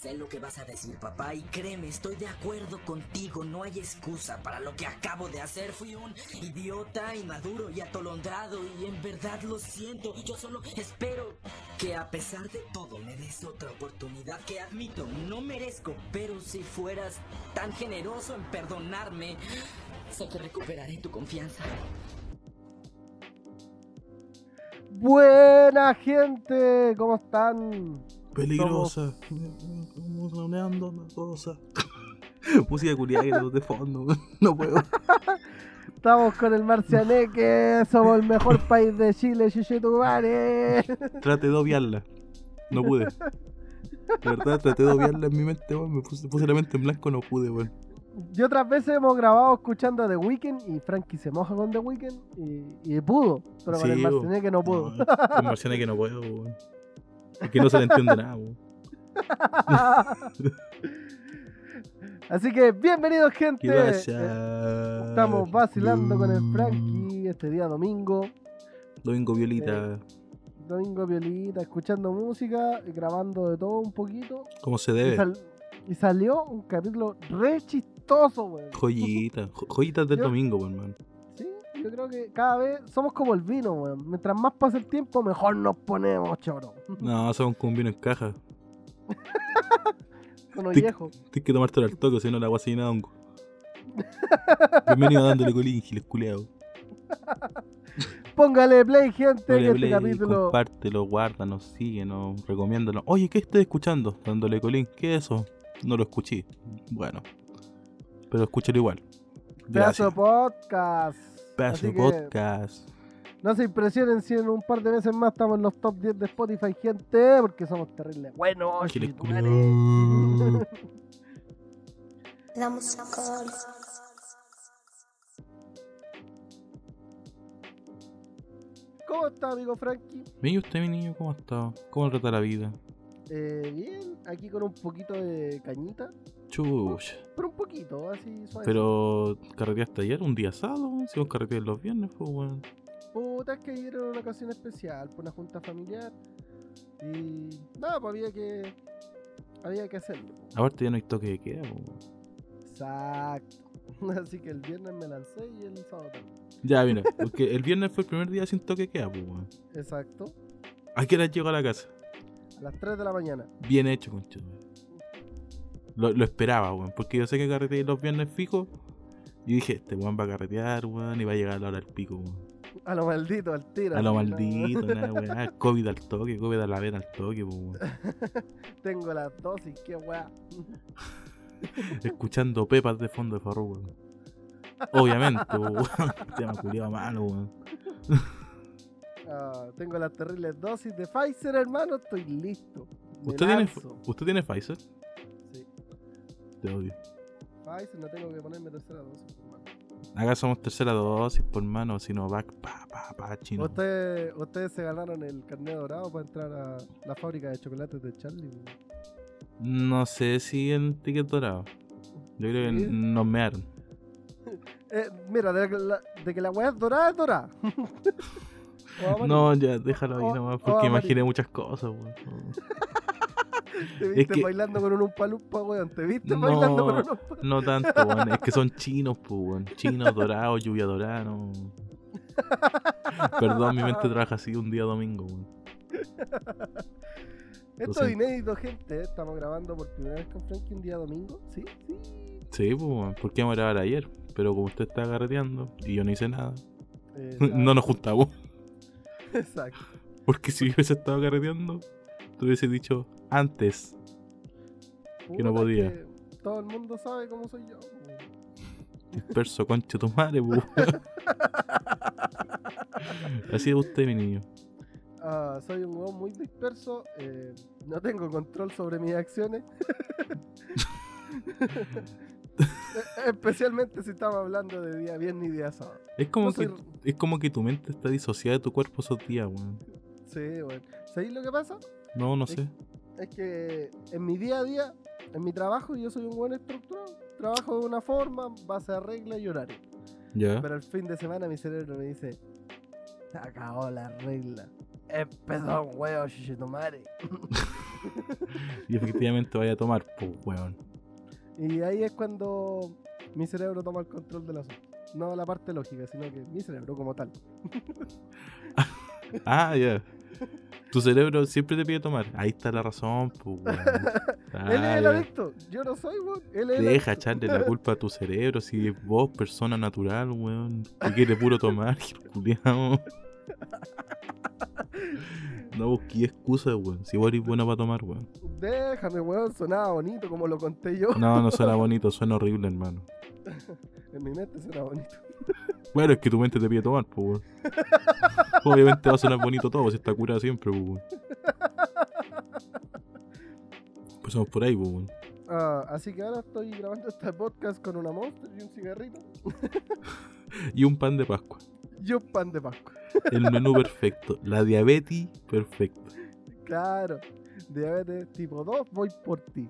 Sé lo que vas a decir, papá, y créeme, estoy de acuerdo contigo. No hay excusa para lo que acabo de hacer. Fui un idiota, inmaduro y atolondrado, y en verdad lo siento. Yo solo espero que a pesar de todo me des otra oportunidad que admito no merezco, pero si fueras tan generoso en perdonarme, sé que recuperaré tu confianza. Buena gente, ¿cómo están? Peligrosa. Estamos planeando una cosa. Música culiada de fondo, no puedo. Estamos con el Marcianeque, somos el mejor país de Chile, Chuchetumare. Traté de obviarla. No pude. De verdad, traté de obviarla en mi mente, weón. Me puse, puse la mente en blanco, no pude, weón. Y otras veces hemos grabado escuchando The Weeknd y Frankie se moja con The Weeknd y, y pudo, pero con el Marcianeque no pudo. No, con Marcianeque no puedo, weón. Es que no se le entiende nada. Así que bienvenidos gente. Eh, Estamos vacilando con el Frankie este día domingo. Domingo Violita. Domingo Violita, escuchando música, y grabando de todo un poquito. ¿Cómo se Y, debe? sal- y salió un capítulo re chistoso, weón. Joyita. jo- Joyitas del Yo- domingo, weón. man. Yo creo que cada vez somos como el vino, weón. Mientras más pasa el tiempo, mejor nos ponemos, choro. No, son con vino en caja. Con viejo. Tienes que tomártelo al toque, si no la agua se llena hongo. Bienvenido a dándole colín, giles culeado. Póngale play, gente, Dale este play, capítulo. compártelo, guárdanos, síguenos, recomiéndanos. Oye, ¿qué estoy escuchando? Dándole colín. ¿Qué es eso? No lo escuché. Bueno, pero escúchalo igual. Gracias. podcast. Que podcast. No se impresionen si en un par de meses más estamos en los top 10 de Spotify, gente, porque somos terribles. Bueno. La música. ¿Cómo está, amigo Frankie? Mire usted, mi niño, ¿cómo está? ¿Cómo le trata la vida? Eh, bien, aquí con un poquito de cañita, Chucha. pero un poquito, así suave. Pero carreteaste ayer, un día sábado, si vos carreteas los viernes, pues weón. Puta, es que ayer era una ocasión especial, por una junta familiar. Y nada, pues había que. Había que hacerlo. Aparte ya no hay toque de queda, pues, weón. Exacto. Así que el viernes me lancé y el sábado también. Ya, mira, porque el viernes fue el primer día sin toque de queda, pues weón. Exacto. ¿A qué hora llegó a la casa? A las 3 de la mañana. Bien hecho, concho. Lo, lo esperaba, weón. Porque yo sé que carreteé los viernes fijos. Y dije, este weón va a carretear, weón. Y va a llegar a la hora del pico, weón. A lo maldito, al tiro. A lo maldito, nada, weón. COVID al toque, COVID a la vena al toque, weón. Tengo las dosis, qué weá. Escuchando pepas de fondo de farro, weón. Obviamente, weón. Tema culiado malo, weón. Ah, tengo las terribles dosis de Pfizer, hermano. Estoy listo. Me ¿Usted tiene. ¿Usted tiene Pfizer? Te odio. Pfizer, no tengo que ponerme tercera dosis, hermano. Acá somos tercera dosis, por mano, Sinovac, pa, pa, pa, chino. Ustedes, ustedes se ganaron el carnet dorado para entrar a la fábrica de chocolates de Charlie. weón. No sé si en ticket dorado. Yo creo que nos mearon. Eh, mira, de, que la, de que la weá es dorada, es dorada. No, ya, déjalo ahí nomás, porque imaginé muchas cosas, weón. Te viste que- bailando con un umpalumpa, weón. Te viste bailando con un umpa. no tanto, weón. Es que son chinos, pues, weón. Chinos, dorados, lluvia dorada, no. Perdón, mi mente trabaja así un día domingo, weón. Esto es inédito, gente. Estamos grabando por primera vez con Frankie un día domingo. Sí, sí. Sí, pues, weón. ¿Por qué vamos a grabar ayer? Pero como usted está carreteando y yo no hice nada, Exacto. no nos juntamos. Exacto. Porque si hubiese estado carreteando, te hubiese dicho antes. Que no Puta, podía. es que Todo el mundo sabe cómo soy yo. weón. Disperso, concha tu madre. Así es usted, mi niño. Ah, soy un weón muy disperso. eh, no tengo control sobre mis acciones. Eh, Especialmente si estamos hablando de día viernes y día sábado. Es como, No que, soy- es como que tu mente está disociada de tu cuerpo esos días, weón. Sí, bueno. ¿Sabéis lo que pasa? No, no sé. Es que en mi día a día, en mi trabajo, yo soy un buen estructurado. Trabajo de una forma, base a regla y horario. Pero el fin de semana mi cerebro me dice, se acabó la regla. Empezó un huevo, chichitumare. y efectivamente vaya a tomar, pues, weón. Y ahí es cuando mi cerebro toma el control del asunto. No la parte lógica, sino que mi cerebro como tal. Ah, ya. Tu cerebro siempre te pide tomar. Ahí está la razón, pues, weón. Él es el adicto. Yo no soy, weón. Él es Deja echarle la culpa a tu cerebro si vos, persona natural, weón, que quiere puro tomar, culiao. No busqué excusas, weón. Si vos eres buena para tomar, weón. Déjame, weón. Sonaba bonito como lo conté yo. No, no suena bonito, suena horrible, hermano. En mi mente suena bonito. Bueno, es que tu mente te pide tomar, pues. Obviamente va a sonar bonito todo, si está curada siempre, pues. Empezamos por ahí, pues. Ah, así que ahora estoy grabando este podcast con una monster y un cigarrito Y un pan de Pascua. y un pan de Pascua. El menú perfecto. La diabetes perfecta. Claro. Diabetes tipo 2, voy por ti.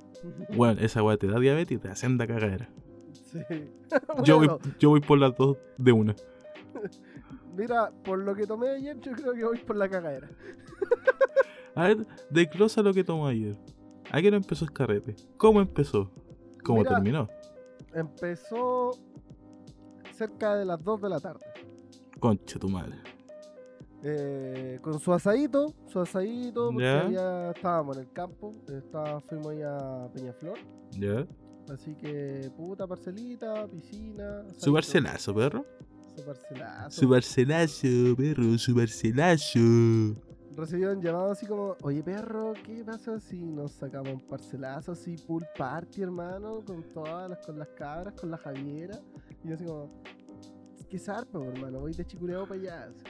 Bueno, esa weá te da diabetes y te hace anda cagadera. Sí. Yo voy, yo voy por las dos de una. Mira, por lo que tomé ayer, yo creo que voy por la cagadera. A ver, desglosa lo que tomó ayer. ¿A qué hora empezó el carrete? ¿Cómo empezó? ¿Cómo Mira. terminó? Empezó cerca de las 2 de la tarde. Concha tu madre. Eh, con su asadito, su asadito, porque Ya. estábamos en el campo, estaba, fuimos ahí a Peñaflor, ¿Ya? Así que puta parcelita, piscina. Su parcelazo, perro. Su parcelazo. Su parcelazo, perro, su parcelazo. Recibió un llamado así como, oye perro, ¿qué pasa si nos sacamos un parcelazo así, pool party, hermano, con todas las, con las cabras, con la Javiera? Y yo así como, qué zarpa, hermano, voy de chicureo para allá. así.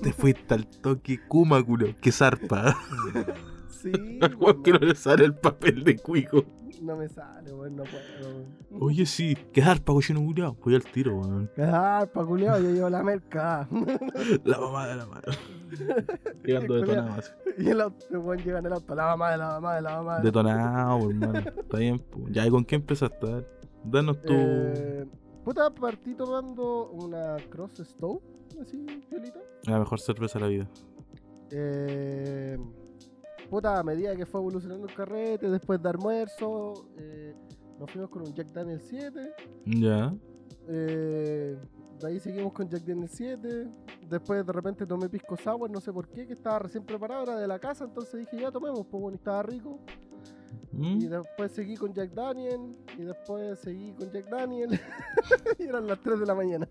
Te fuiste al toque Kuma, culo. Que zarpa. Sí, Al que no le sale el papel de cuico. no me sale, weón, no puedo. weón. Oye, sí. Que zarpa, cochino culiao. Voy al tiro, weón. Qué zarpa, culiao, yo llevo la merca. La mamá de la mano. Quedando Culiao. detonado así. y el auto, weón llega en el auto, la mamá de la mamá de la mamá. de Detonado, hermano. Está bien, pues. Ya, ¿y con qué empezaste? A ver, Danos tu. Eh, puta, partí tomando una Cross Stove, así, violita. La mejor cerveza de la vida. Eh, puta, a medida que fue evolucionando el carrete, después de almuerzo, eh, nos fuimos con un Jack Daniel 7. Ya. eh, de ahí seguimos con Jack Daniel 7. Después de repente tomé pisco sour, no sé por qué, que estaba recién preparado, era de la casa, entonces dije ya tomemos, pues bueno, estaba rico. ¿Mm? Y después seguí con Jack Daniel, y después seguí con Jack Daniel. y eran las 3 de la mañana.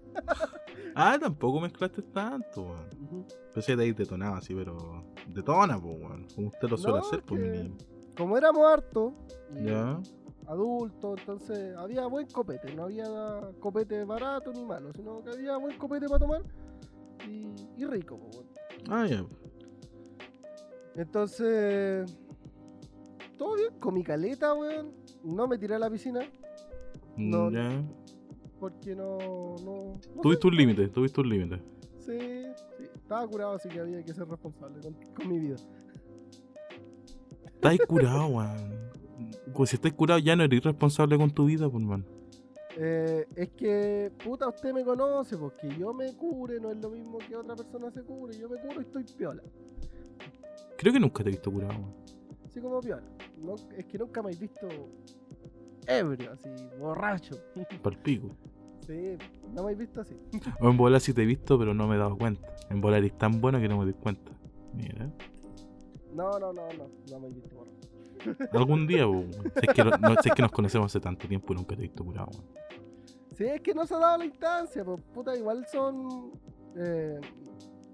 Ah, tampoco mezclaste tanto, weón. Pensé de ahí detonaba así, pero. Detona, pues, weón. Como usted lo suele No, hacer, es pues, que-. Como éramos hartos, y Ya. adultos, entonces había buen copete, no había copete barato ni malo, sino que había buen copete para tomar y, y rico. pues, bueno. Ah, ya. Entonces, todo bien, comí caleta, weón. No me tiré a la piscina No. Ya. porque no. no, no Tuviste un límite, tuviste un límite. Sí, sí, estaba curado, así que había que ser responsable con, con mi vida. Estás curado, weón. Pues si estás curado, ya no eres responsable con tu vida, pues, man. Eh, es que, puta, usted me conoce, porque yo me cure, no es lo mismo que otra persona se cure. Yo me curo y estoy piola. Creo que nunca te he visto curado, weón. Así como piola. No, es que nunca me habéis visto ebrio, así, borracho. Pal pico. Sí, no me habéis visto así. O en volar sí te he visto, pero no me he dado cuenta. En volar eres tan bueno que no me doy cuenta. Mira. No, no, no, no, no me habéis visto borracho. Algún día, weón. Si es, que no, no- si es que nos conocemos hace tanto tiempo y nunca te he visto curado, weón. Sí, es que no se ha dado la instancia, pues puta, igual son eh,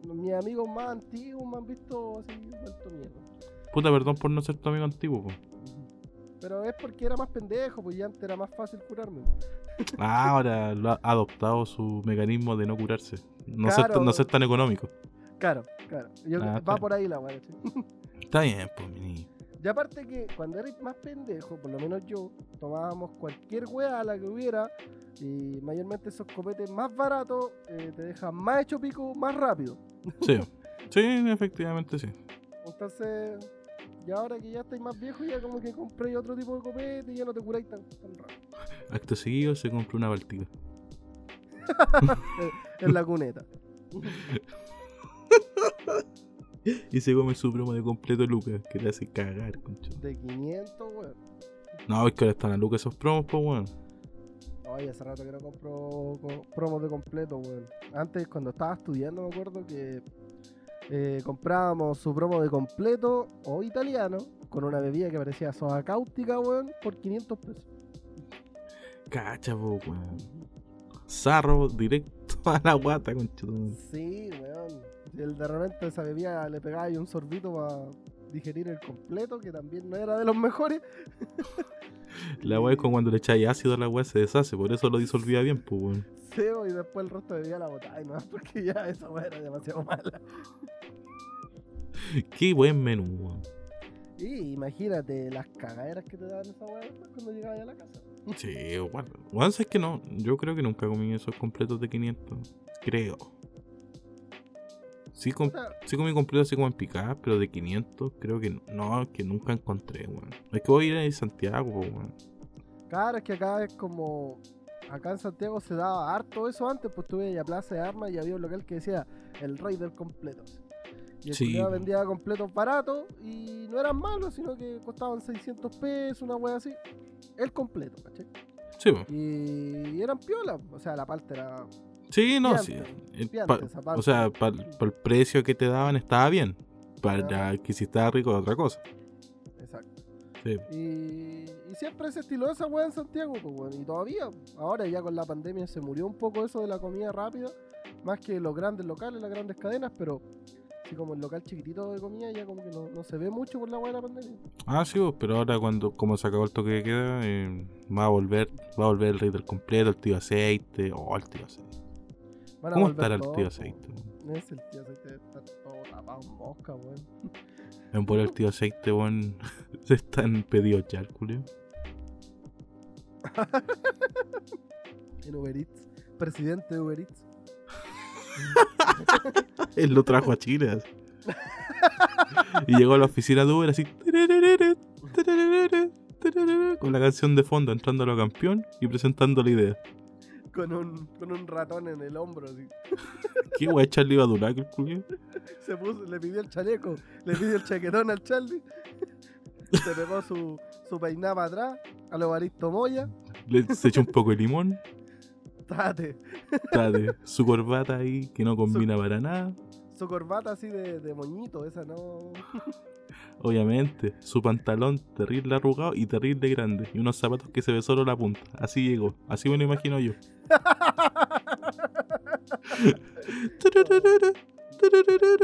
mis amigos más antiguos, me han visto así, vuelto mierda. Puta, perdón por no ser tu amigo antiguo, pues. Pero es porque era más pendejo, pues ya antes era más fácil curarme. Ah, ahora lo ha adoptado su mecanismo de no curarse. No, ser, Claro. no ser tan económico. Claro, claro. Yo- Ah, va por ahí la weá, ¿sí? Está bien, pues, mi niño. Y aparte que cuando eres más pendejo, por lo menos yo, tomábamos cualquier weá a la que hubiera y mayormente esos copetes más baratos eh, te dejan más hecho pico más rápido. Sí, sí, efectivamente sí. Entonces, ya ahora que ya estáis más viejos, ya como que compré otro tipo de copete y ya no te curáis tan, tan rápido. Acto seguido se compró una Baltica. En la cuneta. Y se come su promo de completo Lucas, que le hace cagar, concha. De 500, weón. No, es que ahora están a Lucas esos promos, pues weón. Oye, hace rato que no compro co- promos de completo, weón. Antes, cuando estaba estudiando, me acuerdo que eh, comprábamos su promo de completo o italiano con una bebida que parecía soda cáustica, weón, por 500 pesos. Cacha, po, weón. Zarro directo a la guata, concha. Sí, weón. Y el de repente esa bebida le pegaba ahí un sorbito para digerir el completo, que también no era de los mejores. La weá es como cuando le echáis ácido a la weá se deshace, por eso lo disolvía bien, pues weón. Y después el resto de bebida la botaba y no, porque ya esa weá era demasiado mala. Qué buen menú, weón. Y imagínate las cagaderas que te daban esa weá cuando llegabas a la casa. Sí, weón. Weón, es que no. Yo creo que nunca comí esos completos de 500. Creo. Sí, com- O sea, sí comí completos así como en picadas, pero de 500 creo que no. No, que nunca encontré, weón. Es que voy a ir a Santiago, weón. Claro, es que acá es como. Acá en Santiago se daba harto eso antes, pues tuve a Plaza de Armas y había un local que decía el rey del completo. Y el Sí, vendía completos baratos y no eran malos, sino que costaban 600 pesos, una wea así. El completo, ¿cachai? Sí. Y, y eran piola, o sea, la parte era. Sí, no, sí. Piante, El piante pa- esa parte. o sea, para el precio que te daban estaba bien. Para que si estaba rico, otra cosa. Sí. Y, y siempre se estiló esa weá en Santiago, pues, weón. Y todavía, ahora ya con la pandemia se murió un poco eso de la comida rápida, más que los grandes locales, las grandes cadenas, pero así como el local chiquitito de comida ya como que no, no se ve mucho por la weá de la pandemia. Ah, sí, po, pero ahora cuando como se acabó el toque de queda, eh, va a volver, va a volver el rey del completo, el tío aceite, oh el tío aceite. Van a ¿Cómo estará el tío aceite? Es el tío aceite, estar todo tapado en mosca, weón. En por el tío aceite, weón, se están pedidos ya, el culio. En Uber Eats, presidente de Uber Eats. Él lo trajo a Chile. así. y llegó a la oficina de Uber así. Con la canción de fondo, entrando a lo campeón y presentando la idea. Con un, con un ratón en el hombro, así. ¿Qué guay Charlie iba a durar, el se puso, le pidió el chaleco, le pidió el chaquetón al Charlie, se pegó su, su peinada para atrás, a lo Baristo Moya, Le, se echó un poco de limón. tate, Tate, su corbata ahí que no combina para nada. su corbata así de, de moñito, esa no. Obviamente, su pantalón terrible arrugado y terrible grande. Y unos zapatos que se ve solo la punta. Así llegó. Así me lo imagino yo.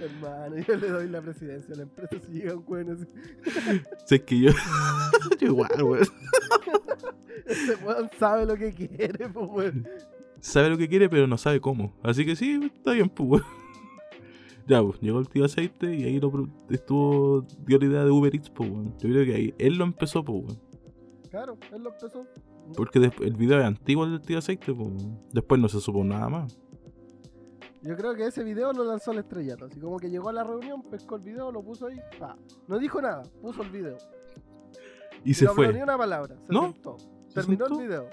Hermano, yo le doy la presidencia a la empresa si llega un weón así. Si es que yo. yo igual, weón. Ese weón sabe lo que quiere, pues weón. Sabe lo que quiere, pero no sabe cómo. Así que sí, está bien, pues, weón. Ya, pues, llegó el tío aceite y ahí lo pro- estuvo. dio la idea de Uber Eats, pues, weón. Yo creo que ahí él lo empezó, pues, weón. Claro, él lo empezó. Porque desp- el video es antiguo del tío aceite, pues. weón. Después no se supo nada más. Yo creo que ese video lo lanzó al estrellato. Así como que llegó a la reunión, pescó el video, lo puso ahí, pa. No dijo nada, puso el video. Y se no habló fue. ni una palabra, se ¿No? sentó. ¿Se Terminó sentó? el video.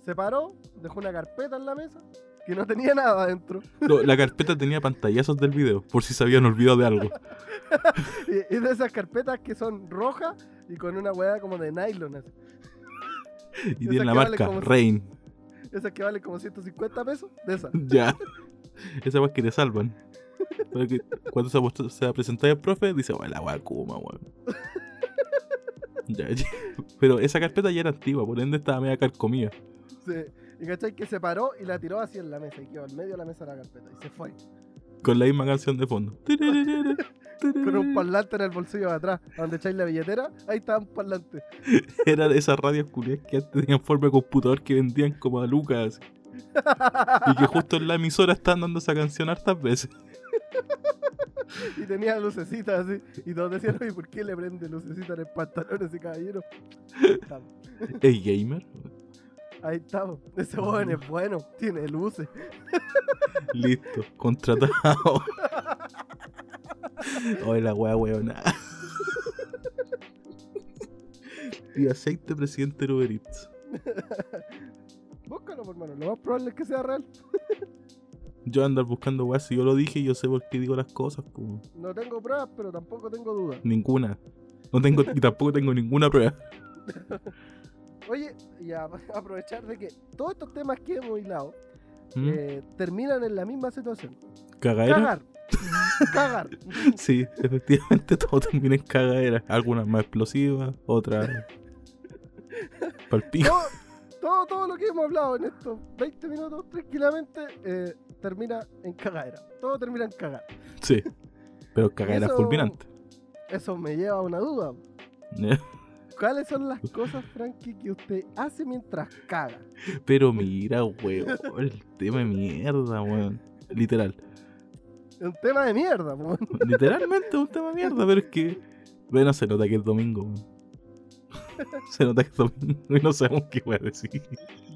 Se paró, dejó una carpeta en la mesa que no tenía nada adentro. No, la carpeta tenía pantallazos del video, por si se habían olvidado de algo. Y, y de esas carpetas que son rojas y con una hueá como de nylon. así. Y tiene la vale marca Rain. Esas que valen como 150 pesos. De esas. Ya. Esa weá que te salvan. Para que cuando se, va a- se va a presentar el profe, dice, weón, la Kuma, weón. Ya, ya. Pero esa carpeta ya era antigua, por ende estaba media carcomida. Sí. Y cachai que se paró y la tiró así en la mesa. Y quedó en medio de la mesa la carpeta. Y se fue. Con la misma canción de fondo. Con un parlante en el bolsillo de atrás. Donde echáis la billetera, ahí estaba un parlante. Era de esas radios culiadas que antes tenían forma de computador que vendían como a Lucas. Y que justo en la emisora están dando esa canción hartas veces. Y tenía lucecitas así. Y todos decían, oye, ¿por qué le prende lucecitas en el pantalón a ese caballero? Ey, gamer. Ahí estamos. Ese joven es bueno, tiene luces. Listo, contratado. Oye, la weá weona. Y aceite presidente de Uber Eats. Búscalo, por mano. Lo más probable es que sea real. Yo andar buscando weas, si yo lo dije, yo sé por qué digo las cosas. No tengo pruebas, pero tampoco tengo dudas. Ninguna. No tengo, y tampoco tengo ninguna prueba. Oye, y a aprovechar de que todos estos temas que hemos hilado ¿Mm? eh, terminan en la misma situación. ¿Cagadera? Cagar. Cagar. Sí, efectivamente todo termina en cagadera. Algunas más explosivas, otras. Palpico. todo, todo, todo lo que hemos hablado en estos 20 minutos tranquilamente eh, termina en cagadera. Todo termina en cagar. Sí. Pero cagadera Eso- fulminante. Eso me lleva a una duda. ¿Cuáles son las cosas, Frankie, que usted hace mientras caga? Pero mira, weón. El tema de mierda, weón. Literal. Es un tema de mierda, po. Literalmente es un tema de mierda, pero es que. Bueno, se nota que es domingo, weón. Se nota que es domingo y no sabemos qué voy a decir.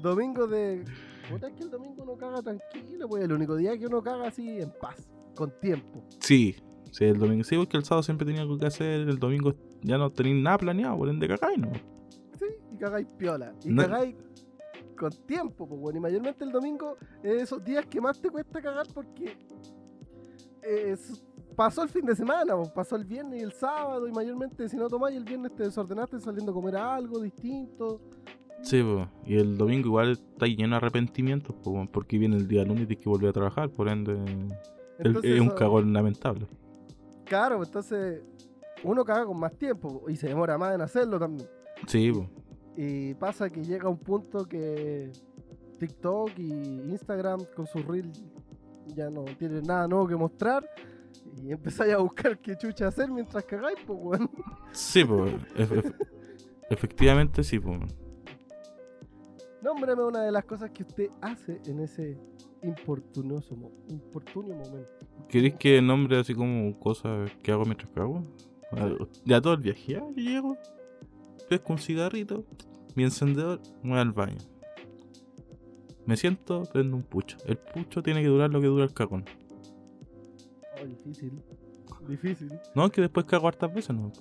Domingo de. Puta, es que el domingo uno caga tranquilo, pues el único día que uno caga así en paz, con tiempo. Sí, sí, el domingo. Sí, porque el sábado siempre tenía algo que hacer. El domingo ya no tenéis nada planeado, por ende cagáis, ¿no? Sí, y cagáis piola. Y No- cagáis con tiempo, pues bueno. Y mayormente el domingo es esos días que más te cuesta cagar porque es- pasó el fin de semana, pues, pasó el viernes y el sábado. Y mayormente si no tomáis el viernes te desordenaste saliendo a comer algo distinto. Sí, pues. Y el domingo igual está lleno de arrepentimientos, weón, porque viene el día lunes y tienes que volver a trabajar, por ende. Entonces, es un eso- cagón lamentable. Claro, pues, entonces uno caga con más tiempo y se demora más en hacerlo también. Sí, pues. Y pasa que llega un punto que TikTok y Instagram con sus reels ya no tienen nada nuevo que mostrar. Y empezáis a buscar qué chucha hacer mientras cagáis, pues weón. Sí, pues. ef- ef- efectivamente, sí, pues. Nómbrame una de las cosas que usted hace en ese importunoso importunio momento. ¿Queréis que nombre así como cosas que hago mientras cago? Ya todo el viaje, ya, yo llego, pesco un cigarrito, mi encendedor, me voy al baño. Me siento, prendo un pucho. El pucho tiene que durar lo que dura el cagón. Oh, difícil. Difícil. No, que después cago hartas veces, no.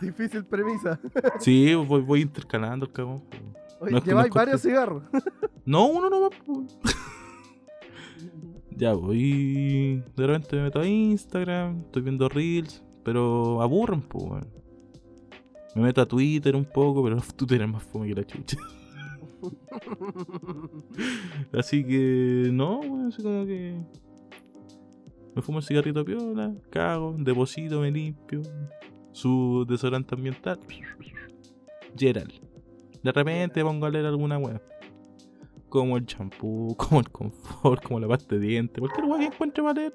Di- difícil premisa. Sí, voy, voy intercalando el cagón. Oye, No lleváis varios cigarros. No, uno no Ya voy. De repente me meto a Instagram, estoy viendo Reels, pero aburren, pues, weón. Me meto a Twitter un poco, pero Twitter es más fome que la chucha. Así que, no, weón, así como que. Me fumo un cigarrito piola, cago, deposito, me limpio. Su desodorante ambiental. Gerald. De repente pongo a leer alguna weá. Como el champú, como el confort, como la pasta de dientes, cualquier weá que encuentre leer.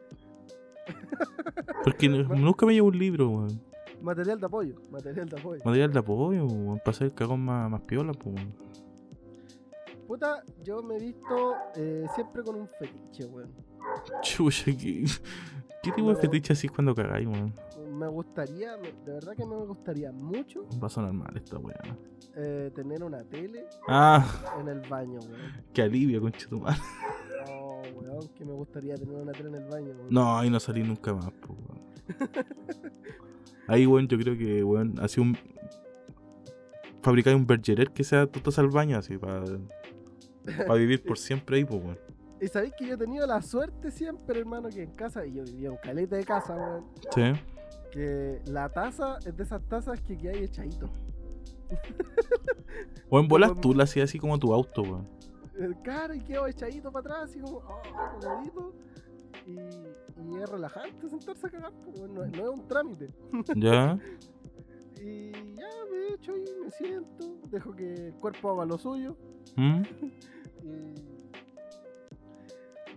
Porque nunca me llevo un libro, weón. material de apoyo. Material de apoyo. Material de apoyo, weón. Para hacer el cagón más, más piola, weón. Puta, yo me he visto eh, siempre con un fetiche, weón. Chucha, ¿qué, qué tipo de fetiche así cuando cagáis, weón? Me gustaría, me- de verdad que me gustaría mucho Va a sonar mal esta weá. eh, tener una tele Ah, en el baño, weón. qué alivio, conchetumar. Oh, weón, que me gustaría tener una tele en el baño, weón. No, ahí no salí nunca más, pues, weón. Ahí, weón, yo creo que, weón, así un. Fabricar un bergerer que sea totos al baño, así, para. Para vivir por siempre ahí, pues, weón. Y sabéis que yo he tenido la suerte siempre, hermano, que en casa, y yo vivía en caleta de casa, weón, Sí. Que la taza es de esas tazas que, que hay echadito. O en bolas tú la hacías así como tu auto, weón. El cara y quedo echadito para atrás, así como, oh. Y, y es relajante sentarse a cagar, pues, no, es- no es un trámite. ¿Ya? Y ya me echo y me siento, dejo que el cuerpo haga lo suyo. ¿Mm? y,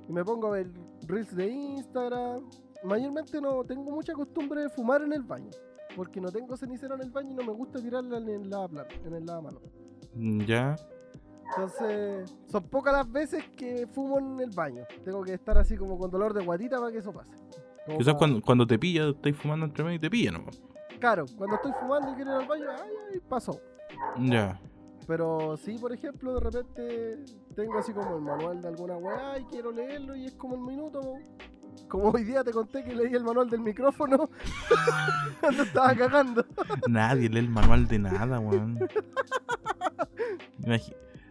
y me pongo a ver reels de Instagram. Mayormente no tengo mucha costumbre de fumar en el baño, porque no tengo cenicero en el baño y no me gusta tirarla en el lavaplan- en el lavamano. ¿Ya? Entonces, son pocas las veces que fumo en el baño. Tengo que estar así como con dolor de guatita para que eso pase. Como Quizás cuando, cuando te pilla, estáis fumando entre medio y te pilla, ¿no? Claro, cuando estoy fumando y quiero ir al baño, ay, ay, pasó. Ya. Pero sí, por ejemplo, de repente tengo así como el manual de alguna weá y quiero leerlo y es como el minuto. Como hoy día te conté que leí el manual del micrófono cuando estaba cagando. Nadie lee el manual de nada, weón.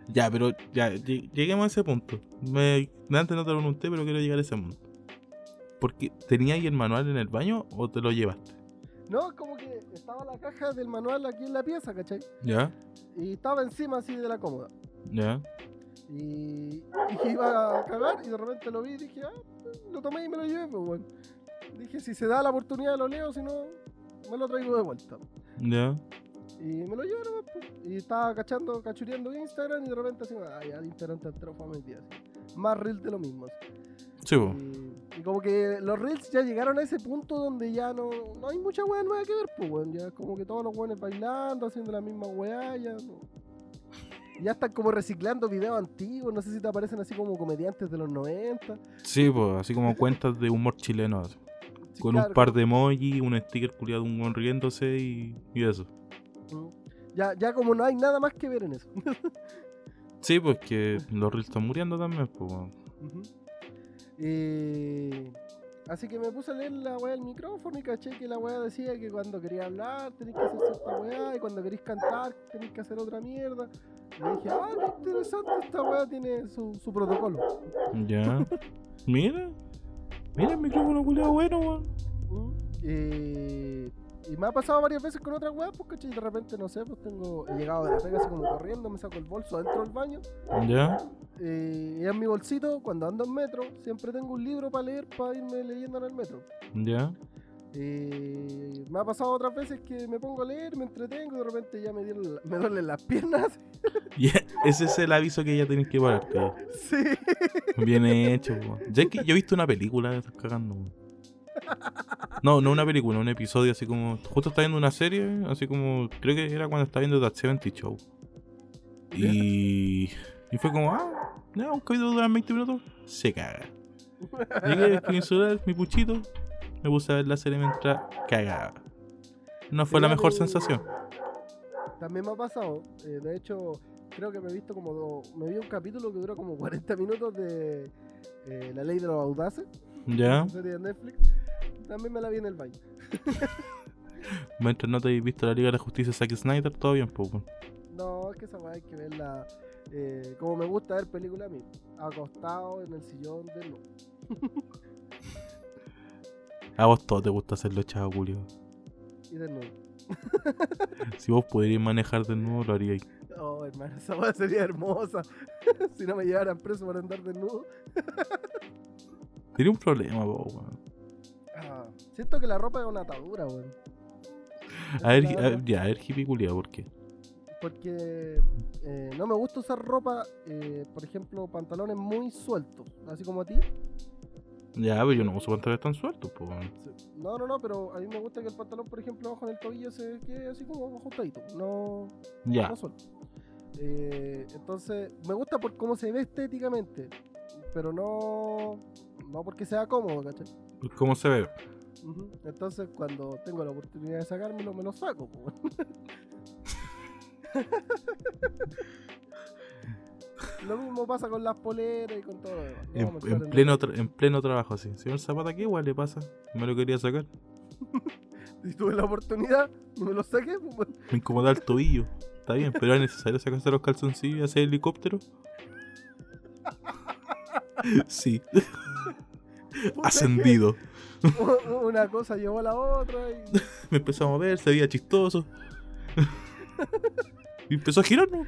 Ya, pero ya, lle- lleguemos a ese punto. Me, antes no te lo pregunté, pero quiero llegar a ese punto. Porque ¿tenía ahí el manual en el baño o te lo llevaste? No, como que estaba la caja del manual aquí en la pieza, ¿cachai? Ya, Y estaba encima así de la cómoda. ya. Y dije, iba a cagar y de repente lo vi y dije, ah, lo tomé y me lo llevé, pues bueno. Dije, si se da la oportunidad lo leo, si no, me lo traigo de vuelta. Ya. Y me lo llevé pues. Y estaba cachando, cachureando Instagram y de repente así, ah, ya, Instagram te entró fue metida así. Más reels de lo mismo. así. Sí. Y, y como que los reels ya llegaron a ese punto donde ya no, no hay mucha weá nueva que ver, pues weón. Ya como que todos los weones bailando, haciendo la misma weá, ya no. Ya están como reciclando videos antiguos, no sé si te aparecen así como comediantes de los 90. Sí, pues, así como cuentas de humor chileno. así. Sí, Con claro, un par de emojis, un sticker culiado un weón riéndose y, y eso. Ya, ya como no hay nada más que ver en eso. Sí, pues que los reels están muriendo también, pues. Eh, así que me puse a leer la weá del micrófono y caché que la weá decía que cuando quería hablar tenéis que hacer cierta weá y cuando queréis cantar tenéis que hacer otra mierda. Y dije, ah, qué interesante, esta weá tiene su, su protocolo. Ya. Mira. Mira el micrófono culiado bueno, weón. Eh, y me ha pasado varias veces con otras weas, pues caché, y de repente, no sé, pues tengo, he llegado de la pega así como corriendo, me saco el bolso adentro del baño. Ya. eh, y en mi bolsito, cuando ando en metro, siempre tengo un libro para leer para irme leyendo en el metro. Ya. Eh, me ha pasado otras veces que me pongo a leer, me entretengo y de repente ya me, duelen la- me duelen las piernas. Ya, Ese es el aviso que ya tenés que pararte. sí. Bien hecho, weón. Ya es que yo he visto una película de esas cagando. No, no una película, un episodio así como. Justo estaba viendo una serie, así como. Creo que era cuando estaba viendo The 70 Show. Y. Y fue como, ah, ya, un capítulo dura 20 minutos. Se caga. Llegué a insular mi puchito. Me puse a ver la serie mientras cagaba. No fue la mejor sensación. También me ha pasado, eh, de hecho, creo que me he visto como. do- me vi un capítulo que dura como 40 minutos de eh, La Ley de los Audaces, Ya. serie de Netflix. También me la vi en el baño. Mientras no te hayas visto la Liga de la Justicia de Zack Snyder, todo bien, weón. No, es que esa hay que verla eh, como me gusta ver películas a mí, acostado en el sillón de no. A vos todo te gusta hacerlo, chavo, Julio. Y de nuevo. Si vos pudierais manejar de nuevo, lo haríais. Oh, hermano, esa weá sería hermosa. si no me llevaran preso por andar desnudo. Tiene un problema, po, weón. Ah, siento que la ropa es una atadura, weón. A ver, a ver, ya, a ver, hippie culiao, ¿por qué? Porque eh, no me gusta usar ropa, eh, por ejemplo, pantalones muy sueltos, así como a ti. Ya, pero yo no uso pantalones tan sueltos. Sí. No, no, no, pero a mí me gusta que el pantalón, por ejemplo, abajo del tobillo se quede así como ajustadito, no, Ya, no suelto. Eh, entonces, me gusta por cómo se ve estéticamente, pero no, no porque sea cómodo, ¿cachai? ¿cómo se ve? Entonces, cuando tengo la oportunidad de sacármelo, me lo saco. po. lo mismo pasa con las poleras y con todo lo demás. No En, en pleno tra- en pleno trabajo, así. Señor Zapata, ¿qué igual le pasa? Me lo quería sacar. Si tuve la oportunidad me lo saqué, pues, Me incomodaba el tobillo. Está bien, pero era necesario sacarse los calzoncillos y hacer helicóptero. Sí, ascendido. Una cosa llevó a la otra y Me empezó a mover, se veía chistoso. Y empezó a girar, ¿no?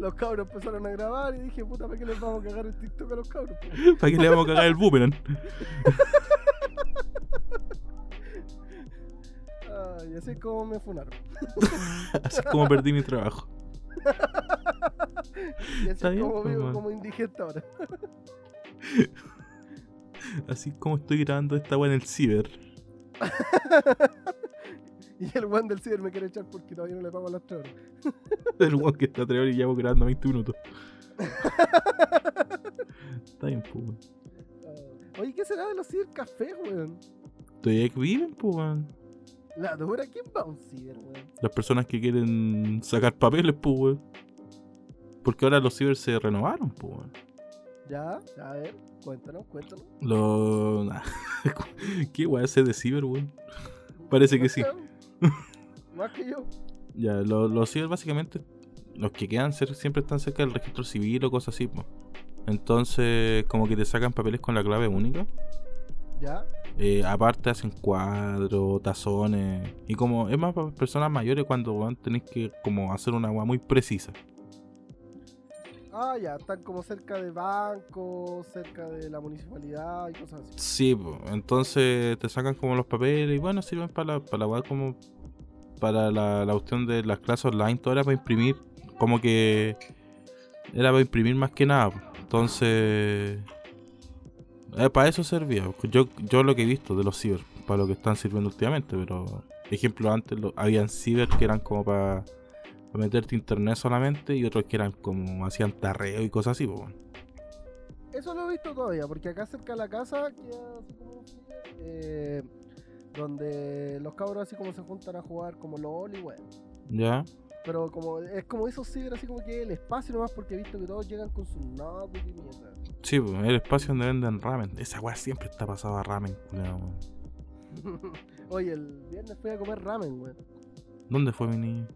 Los cabros empezaron a grabar y dije, puta, ¿para qué les vamos a cagar el TikTok a los cabros? ¿Para qué le vamos a cagar el boomerang? Ay, así es como me funaron. Así es como perdí mi trabajo. Y así es como pues, vivo man. como indigente ahora. Así es como estoy grabando esta weá en el ciber. Y el one del ciber me quiere echar porque todavía no le pago las tres horas. El weón que está a 3 horas y llevo grabando 20 minutos. Está bien, pues, weón. Ah, Oye, ¿qué será de los cibercafés, weón? Todavía que viven, pues, weón. La dura, ¿quién va a un ciber, weón? Las personas que quieren sacar papeles, pues, weón. Porque ahora los ciber se renovaron, pues, weón. Ya, a ver, cuéntanos, cuéntanos. Los. ¿Qué weá es de ciber, weón? Parece que sí. Más que yo. Ya, lo- los ciber básicamente los que quedan cer- siempre están cerca del registro civil o cosas así. po. Entonces, como que te sacan papeles con la clave única. ¿Ya? Eh, aparte hacen cuadros, tazones. Y como es más para personas mayores cuando weón, tenéis que como hacer una agua muy precisa. Ah, ya, están como cerca de bancos, cerca de la municipalidad y cosas así. Sí, po. entonces te sacan como los papeles y bueno, sirven para para la como para la, la cuestión de las clases online, todo era para imprimir, como que era para imprimir más que nada. Entonces, eh, para eso servía. Yo, yo lo que he visto de los ciber, para lo que están sirviendo últimamente, pero ejemplo, antes lo, habían ciber que eran como para, para meterte internet solamente y otros que eran como hacían tarreo y cosas así. weón. Eso lo he visto todavía, porque acá cerca de la casa queda así como eh, donde los cabros así como se juntan a jugar como LOL y weón. ¿Ya? Pero como es como esos ciber así como que el espacio nomás porque he visto que todos llegan con sus notebooks y mierda. Sí, pues, el espacio donde venden ramen. Esa weá siempre está pasada a ramen. Oye, el viernes fui a comer ramen, weón. ¿Dónde fue mi niño?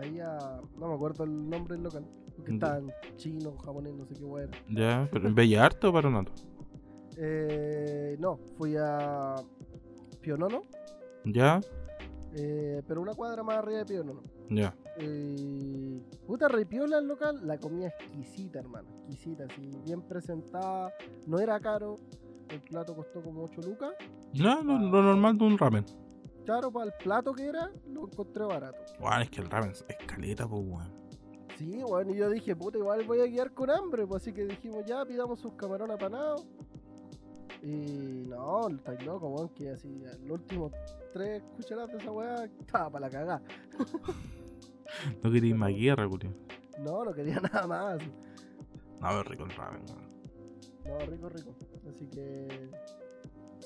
Ahí a... no me acuerdo el nombre del local. Porque Ya. estaban chino, japonés, no sé qué weón. Ya, pero en Bella Arte o Paronato? Eh, no, fui a Pionono, Ya, eh, pero una cuadra más arriba de Pionono. ya. Eh, puta repiola el local, la comida exquisita, hermano. Exquisita, así, bien presentada. No era caro. El plato costó como 8 lucas. No, lo, lo normal de un ramen. Claro, para el plato que era, lo encontré barato. Weón, es que el ramen es caleta, pues, weón. Sí, bueno, y yo dije, puta, igual voy a quedar con hambre. Pues así que dijimos, ya pidamos sus camarones apanados. Y no, estáis loco, weón, que así, los últimos tres cucharadas de esa weá estaba para la cagada. No quería más guerra, culiao. No, no quería nada más. No, pero rico el ramen, weón. No, rico, rico. Así que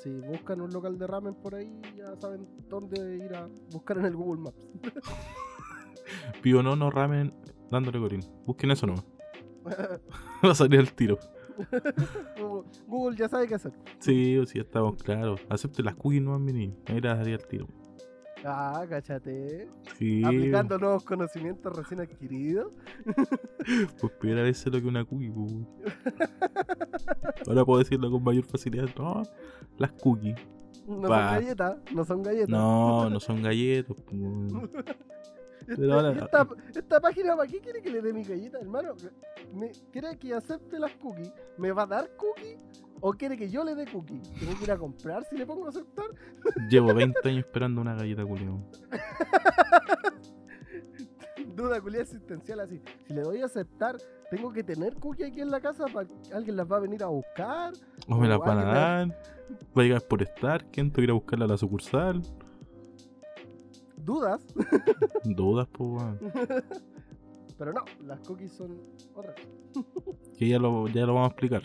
si buscan un local de ramen por ahí, ya saben dónde ir a buscar en el Google Maps. Pío no, no ramen dándole corín. Busquen eso no. Va a salir el tiro. Google, ya sabe qué hacer. Sí, o sí, estamos claros. Acepte las cookies no mi niño. Ahí daría el tiro. Ah, cachate. Sí. Aplicando nuevos conocimientos recién adquiridos. Pues primera vez sé lo que una cookie, pues. Ahora puedo decirlo con mayor facilidad. No, las cookies. No son galletas, no son galletas. No, no son galletas. pues, weón. pero ahora- esta, esta página, ¿para qué quiere que le dé mi galleta, hermano? ¿Me, ¿Quiere que acepte las cookies? ¿Me va a dar cookies? ¿O quiere que yo le dé cookies? ¿Tengo que ir a comprar si le pongo a aceptar? Llevo 20 años esperando una galleta, culiao. Duda culia existencial así. Si le doy a aceptar, ¿tengo que tener cookies aquí en la casa? para ¿Alguien las va a venir a buscar? O me las van a dar. Va a llegar por estar. ¿Quién te irá a buscarla a la sucursal? Dudas. Dudas, pues. Pero no, las cookies son otras. Que ya lo, ya lo vamos a explicar.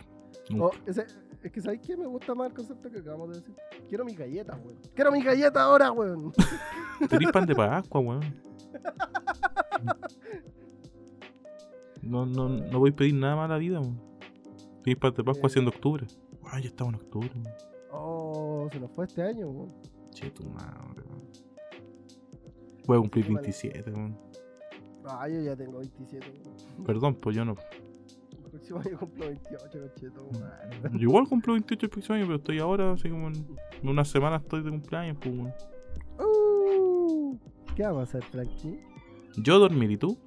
Oh, ese- es que ¿sabéis qué? Me gusta más el concepto que acabamos de decir. Quiero mi galleta, weón. Quiero mi galleta ahora, weón. Tenís pan de Pascua, weón. No, no, no voy a pedir nada más a la vida, weón. Tenís pan de Pascua Eh. haciendo octubre. Ay, ya estamos en octubre, weón. Oh, se nos fue este año, weón. Che, tu madre, weón. Voy a cumplir Qué mal. 27, weón. Ah, yo ya tengo 27, weón. Perdón, pues yo no. Próximo año cumplo 28, cocheto, madre. Yo igual cumplo 28 el próximo año, pero estoy ahora, así como en, en una semana estoy de cumpleaños, pues, weón. Uh, ¿Qué vamos a hacer, Frankie? Yo dormir y tú.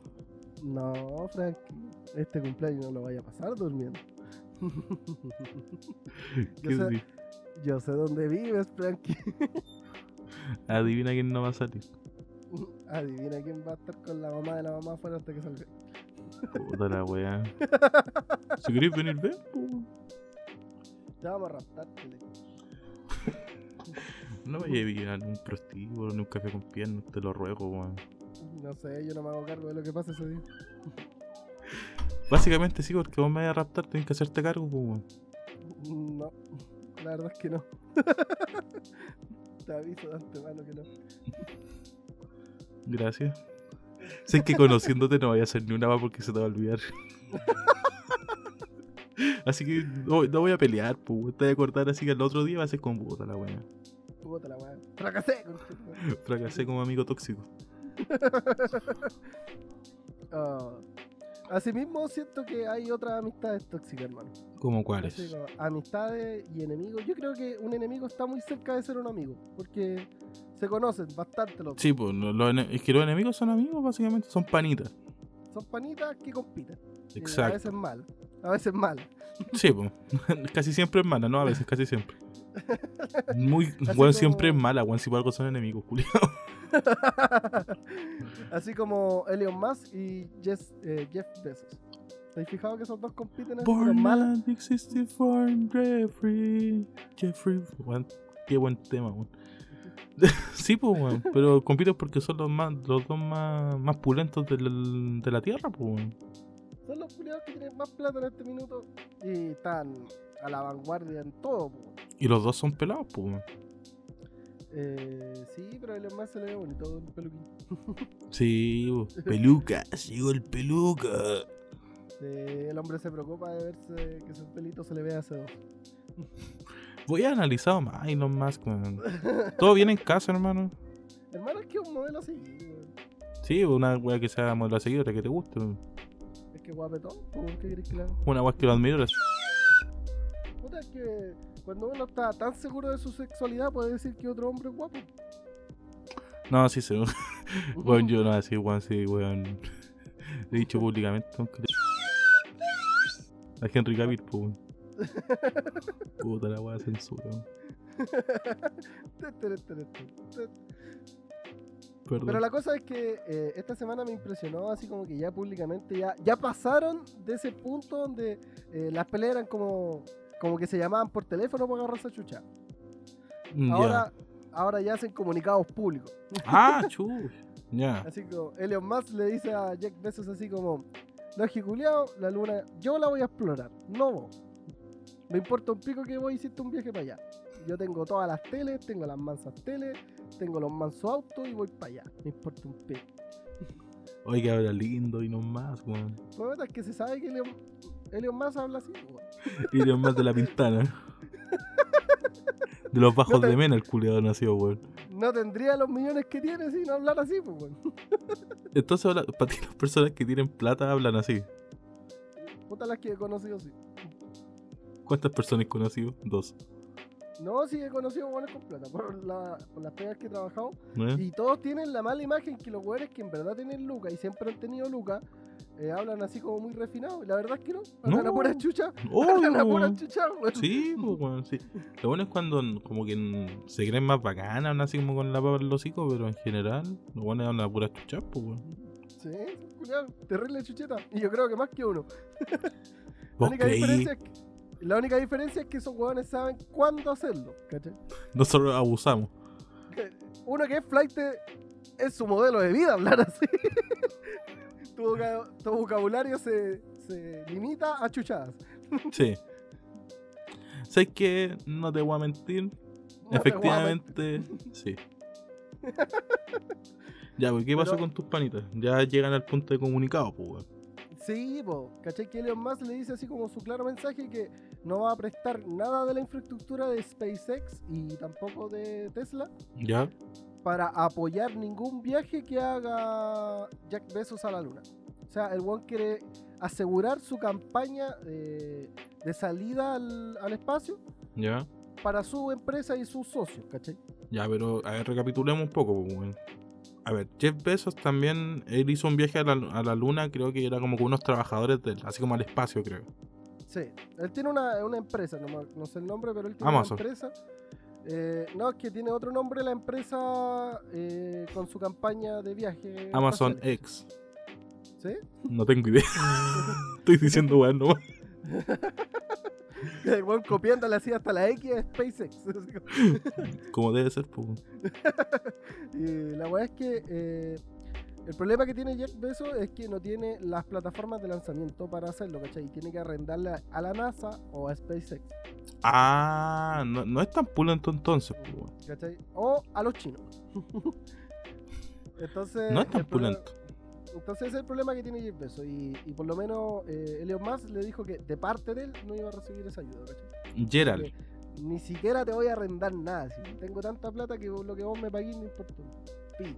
No, Frankie. Este cumpleaños no lo vaya a pasar durmiendo. Yo sé dónde vives, Frankie. Adivina quién no va a salir. Adivina quién va a estar con la mamá de la mamá afuera hasta que salga. Puta la weá. Si queréis venir, ven. Ya vamos a raptarte. le- No me lleves a un prostíbulo ni un café con piernas, te lo ruego, weón. No sé, yo no me hago cargo de lo que pasa ese día. Básicamente sí, porque vos me vas a raptar, tienes que hacerte cargo, weón. No, la verdad es que no. Te aviso de antemano que no. Gracias. Sé que conociéndote no voy a hacer ni una más porque se te va a olvidar. Así que no, no voy a pelear, pues. Te voy a cortar así que el otro día va a ser con puta la weá. Puta la weá. Fracasé. Fracasé como amigo tóxico. Ah, asimismo, siento que hay otras amistades tóxicas, hermano. ¿Cómo cuáles? amistades y enemigos. Yo creo que un enemigo está muy cerca de ser un amigo. Porque se conocen bastante los. Sí, pues lo- los es que los enemigos son amigos, básicamente, son panitas. Son panitas que compiten. Y A Exacto. veces mal. A veces mal. Sí, pues. casi siempre es mala, ¿no? A veces, casi siempre. Muy, Así weón, siempre es mala, weón, si por algo son enemigos, Julio. Así como Elon Musk y Jess- eh, Jeff Bezos. ¿Te has fijado que esos dos compiten en Born malas? at 64, Jeffrey. Jeffrey. Qué buen tema, weón. sí, pues, weón. Pero compiten porque son los, más, los dos más, más pulentos del- de la tierra, pues, weón. Son los culiados que tienen más plata en este minuto y están a la vanguardia en todo. po. Y los dos son pelados, pues, weón. Eh, sí, pero Elon Musk se le ve bonito el peluquín. Sí, peluca. Llegó el peluca. El hombre se preocupa de verse que su pelito se le vea hace dos. Voy a analizar más Elon Musk, weón. Todo bien en casa, hermano. Hermano, es que es un modelo así. weón. Sí, una weá que sea modelo a seguir, otra que te guste. weón. Es que guapetón. ¿Por qué querés que haga? Una weá que lo admiro. Puta, es que cuando uno está tan seguro de su sexualidad puede decir que otro hombre es guapo. No, sí, sí. Weón, yo no así, weón, sí, weón. Lo he dicho públicamente. aunque A Henry Cavill, pues, weón. Puta la weá censura. Perdón. Pero la cosa es que eh, esta semana me impresionó así como que ya públicamente ya, ya pasaron de ese punto donde eh, las peleas eran como, como que se llamaban por teléfono para agarrarse a chucha. Mm. Ahora, ahora ya hacen comunicados públicos. Ah, chu. Ya. Así como Elon Musk le dice a Jack Bezos así como, no culiao, la luna, yo la voy a explorar, no vos. Me importa un pico que vos hiciste un viaje para allá. Yo tengo todas las teles, tengo las mansas teles, tengo los mansos autos y voy para allá. Me importa un pico. Oye, que habla lindo y no más, weón. Pues es que se sabe que Elon, Elon Musk habla así. weón. Y no más de la pintana. De los bajos No te- de Mena, el culiado nació, weón. No tendría los millones que tiene si no hablara así, pues, weón. Entonces, ahora, para ti, las personas que tienen plata hablan así. Puta las que he conocido, sí. ¿Cuántas personas he conocido? Dos. No, sí he conocido buenos con plata, por, la- por las pegas que he trabajado. ¿Eh? Y todos tienen la mala imagen que los weones que en verdad tienen lucas y siempre han tenido lucas, eh, hablan así como muy refinados. La verdad es que no, hablan No. a pura chucha. ¡Oh! Hablan a pura chucha, weón. Sí, pues, weón, sí. Lo bueno es cuando como que se creen más bacanas, hablan así como con la papa en los hocicos, pero en general, lo bueno es hablar a puras chuchas, pues, weón. Sí, culiao, terrible chucheta. Y yo creo que más que uno. La Vos única, creí, diferencia es que, la única diferencia es que esos weones saben cuándo hacerlo, ¿cachai? nosotros abusamos. Uno que es flight es su modelo de vida hablar así. tu, voca- tu vocabulario se, se limita a chuchadas. Sí. ¿Sabes que No te voy a mentir. No a Efectivamente, sí. Ya, pues, ¿qué pasó Pero- con tus panitas? Ya llegan al punto de comunicado, pues, weón. Sí, po, ¿cachai? Que Elon Musk le dice así como su claro mensaje que no va a prestar nada de la infraestructura de SpaceX y tampoco de Tesla Ya, para apoyar ningún viaje que haga Jack Bezos a la luna. O sea, el one quiere asegurar su campaña de, de salida al, al espacio ya. para su empresa y sus socios, ¿cachai? Ya, pero a ver, recapitulemos un poco, pues. A ver, Jeff Bezos también, él hizo un viaje a la, a la luna, creo que era como con unos trabajadores, del, así como al espacio, creo. Sí, él tiene una, una empresa, no, sé el nombre, pero él tiene Amazon. una empresa. Eh, no, es que tiene otro nombre la empresa eh, con su campaña de viaje. Amazon espacial. X. ¿Sí? No tengo idea. Estoy diciendo, nomás. El weón copiándole así hasta la X a SpaceX. como- debe ser, pues. y la weá es que eh, el problema que tiene Jeff Bezos es que no tiene las plataformas de lanzamiento para hacerlo, ¿cachai? Y tiene que arrendarle a la NASA o a SpaceX, Ah, no, no es tan pulento entonces, pues. ¿cachai? O a los chinos. Entonces. No es tan pulento. Entonces ese es el problema que tiene Jeff Bezos y, y por lo menos eh, Elon Musk le dijo que de parte de él no iba a recibir esa ayuda, ¿cachai? Gerald. Ni siquiera te voy a arrendar nada, si tengo tanta plata que lo que vos me paguís no importa. pi.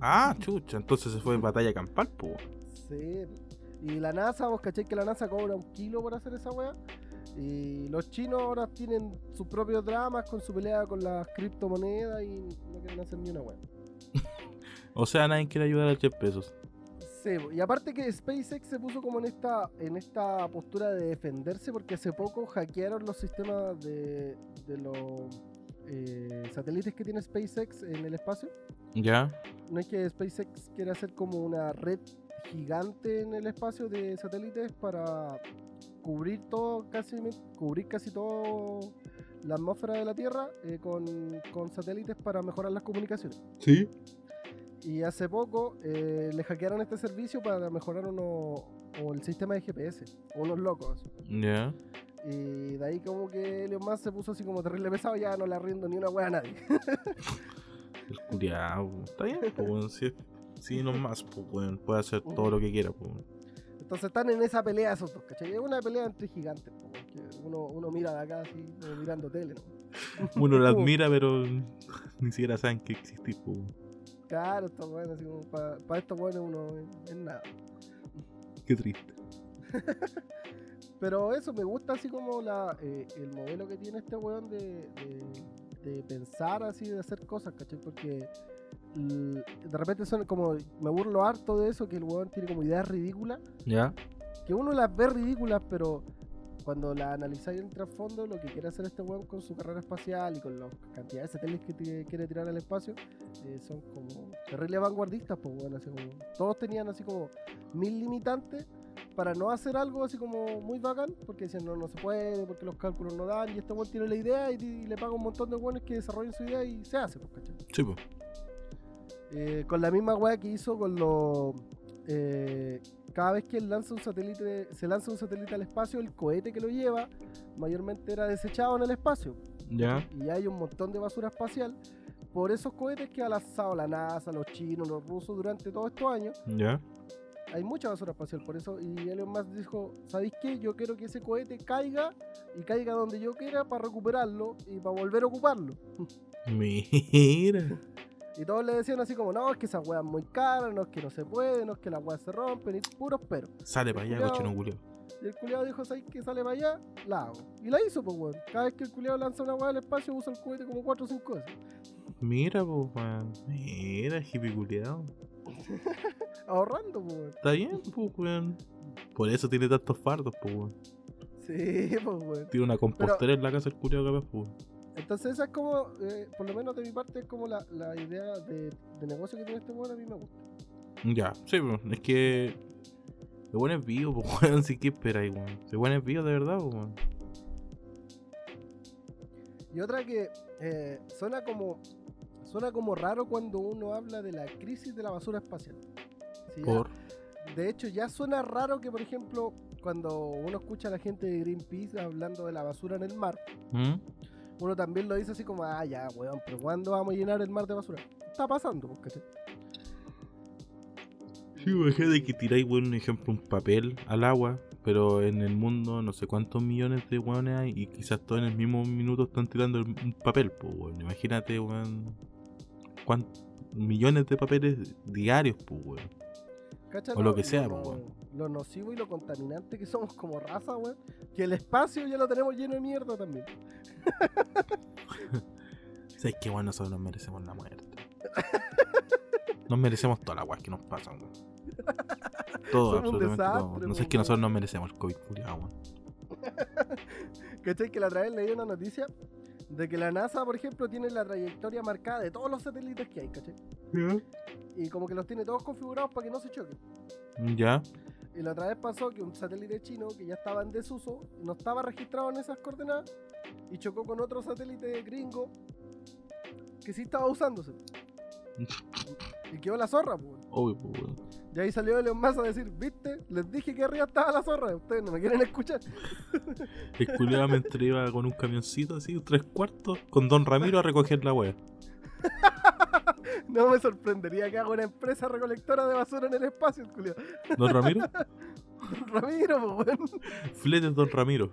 Ah, chucha, entonces se fue en batalla campal, pues. Sí. Y la NASA, vos caché que la NASA cobra un kilo por hacer esa weá. Y los chinos ahora tienen sus propios dramas con su pelea con las criptomonedas y no quieren hacer ni una weá. O sea, nadie quiere ayudar a Jeff Bezos. Sí, y aparte que SpaceX se puso como en esta, en esta postura de defenderse porque hace poco hackearon los sistemas de, de los eh, satélites que tiene SpaceX en el espacio. ¿Ya? No es que SpaceX quiere hacer como una red gigante en el espacio de satélites para cubrir todo, casi, cubrir casi todo la atmósfera de la Tierra eh, con, con satélites para mejorar las comunicaciones. Sí. Y hace poco eh, le hackearon este servicio para mejorar uno, o el sistema de GPS, unos locos. Ya. Y de ahí como que Elon Musk se puso así como terrible pesado, ya no le arriendo ni una wea a nadie. El curiao. Está bien, pues. Si, si no más, pues. Puede hacer todo lo que quiera, pues. Entonces están en esa pelea esos dos, ¿cachai? Es una pelea entre gigantes, que uno, uno mira de acá así, mirando tele, ¿no? Uno la admira, pero ni siquiera saben que existe, pues. Claro, está bueno, así como para estos buenos uno es, nada. Qué triste. Pero eso, me gusta así como la, eh, el modelo que tiene este weón de, de, de pensar así, de hacer cosas, ¿cachai? Porque de repente son como, me burlo harto de eso, que el weón tiene como ideas ridículas, ¿Ya? que uno las ve ridículas, pero cuando las analizáis en trasfondo, lo que quiere hacer este weón con su carrera espacial y con la cantidad de satélites que quiere tirar al espacio, eh, son como terribles vanguardistas, pues weón, así como, todos tenían así como mil limitantes para no hacer algo así como muy bacán, porque decían no, no se puede, porque los cálculos no dan, y este weón tiene la idea y, y le paga un montón de weones que desarrollen su idea y se hace, pues, ¿cachai? Sí, pues. Eh, con la misma weá que hizo con los. eh, cada vez que él lanza un satélite, se lanza un satélite al espacio, el cohete que lo lleva mayormente era desechado en el espacio. ¿Ya? Y hay un montón de basura espacial por esos cohetes que ha lanzado la NASA, los chinos, los rusos durante todos estos años. ¿Ya? Hay mucha basura espacial por eso. Y Elon Musk dijo: ¿Sabéis qué? Yo quiero que ese cohete caiga y caiga donde yo quiera para recuperarlo y para volver a ocuparlo. Mira. Y todos le decían así como, no, es que esa weá es muy cara, no es que no se puede, no es que las weas se rompen, y puros pero. Sale para allá, cochino culiao. Y el culiado dijo, ¿sabes que sale para allá? La hago. Y la hizo, pues weón. Cada vez que el culiado lanza una weá al espacio, usa el cohete como 4 o 5 veces. Mira, pues, weón. Mira, hippie culiao. Ahorrando, pues weón. Está bien, pues, weón. Por eso tiene tantos fardos, pues, weón. Sí, pues weón. Tiene una compostera en la casa el culiao capaz, pues. Entonces esa es como, eh, por lo menos de mi parte, es como la, la idea de, de negocio que tiene este weón, a mí me gusta. Ya, sí. Es que. El weón es vivo, pues, weón. Sí, ¿qué esperáis, weón? El weón es vivo de verdad, weón. Y otra que eh, suena como suena como raro cuando uno habla de la crisis de la basura espacial. Sí, ya- Por. De hecho, ya suena raro que, por ejemplo, cuando uno escucha a la gente de Greenpeace hablando de la basura en el mar, ¿Mm? Uno también lo dice así como, ah, ya, weón, pero ¿cuándo vamos a llenar el mar de basura? Está pasando, pues, ¿cachai? Sí, imagínate que tiráis, weón, un ejemplo, un papel al agua, pero en el mundo no sé cuántos millones de weones hay y quizás todos en el mismo minuto están tirando el- un papel, pues, weón. Imagínate, weón, cuántos millones de papeles diarios, pues, weón. O lo que sea, pues, weón. Lo nocivo y lo contaminante que somos como raza, weón. Que el espacio ya lo tenemos lleno de mierda también. ¿Sabes qué, weón? Nosotros nos merecemos la muerte. Nos merecemos toda la weá que nos pasan, weón. Todo, Somos absolutamente todo. desastre, No sé, es que nosotros nos merecemos el COVID, culiao, weón. ¿Cachai? Que la otra vez leí una noticia de que la NASA, por ejemplo, tiene la trayectoria marcada de todos los satélites que hay, ¿cachai? Y como que los tiene todos configurados para que no se choquen. Ya, Y la otra vez pasó que un satélite chino que ya estaba en desuso, no estaba registrado en esas coordenadas y chocó con otro satélite gringo que sí estaba usándose. y quedó la zorra, pues. obvio, pues, weón. Y ahí salió Elon Musk a decir, ¿viste? Les dije que arriba estaba la zorra, ustedes no me quieren escuchar. El culiao me iba con un camioncito así, tres cuartos, con Don Ramiro a recoger la wea. No me sorprendería que haga una empresa recolectora de basura en el espacio, Julio. Don Ramiro, Ramiro, pues, weón. fletes Don Ramiro.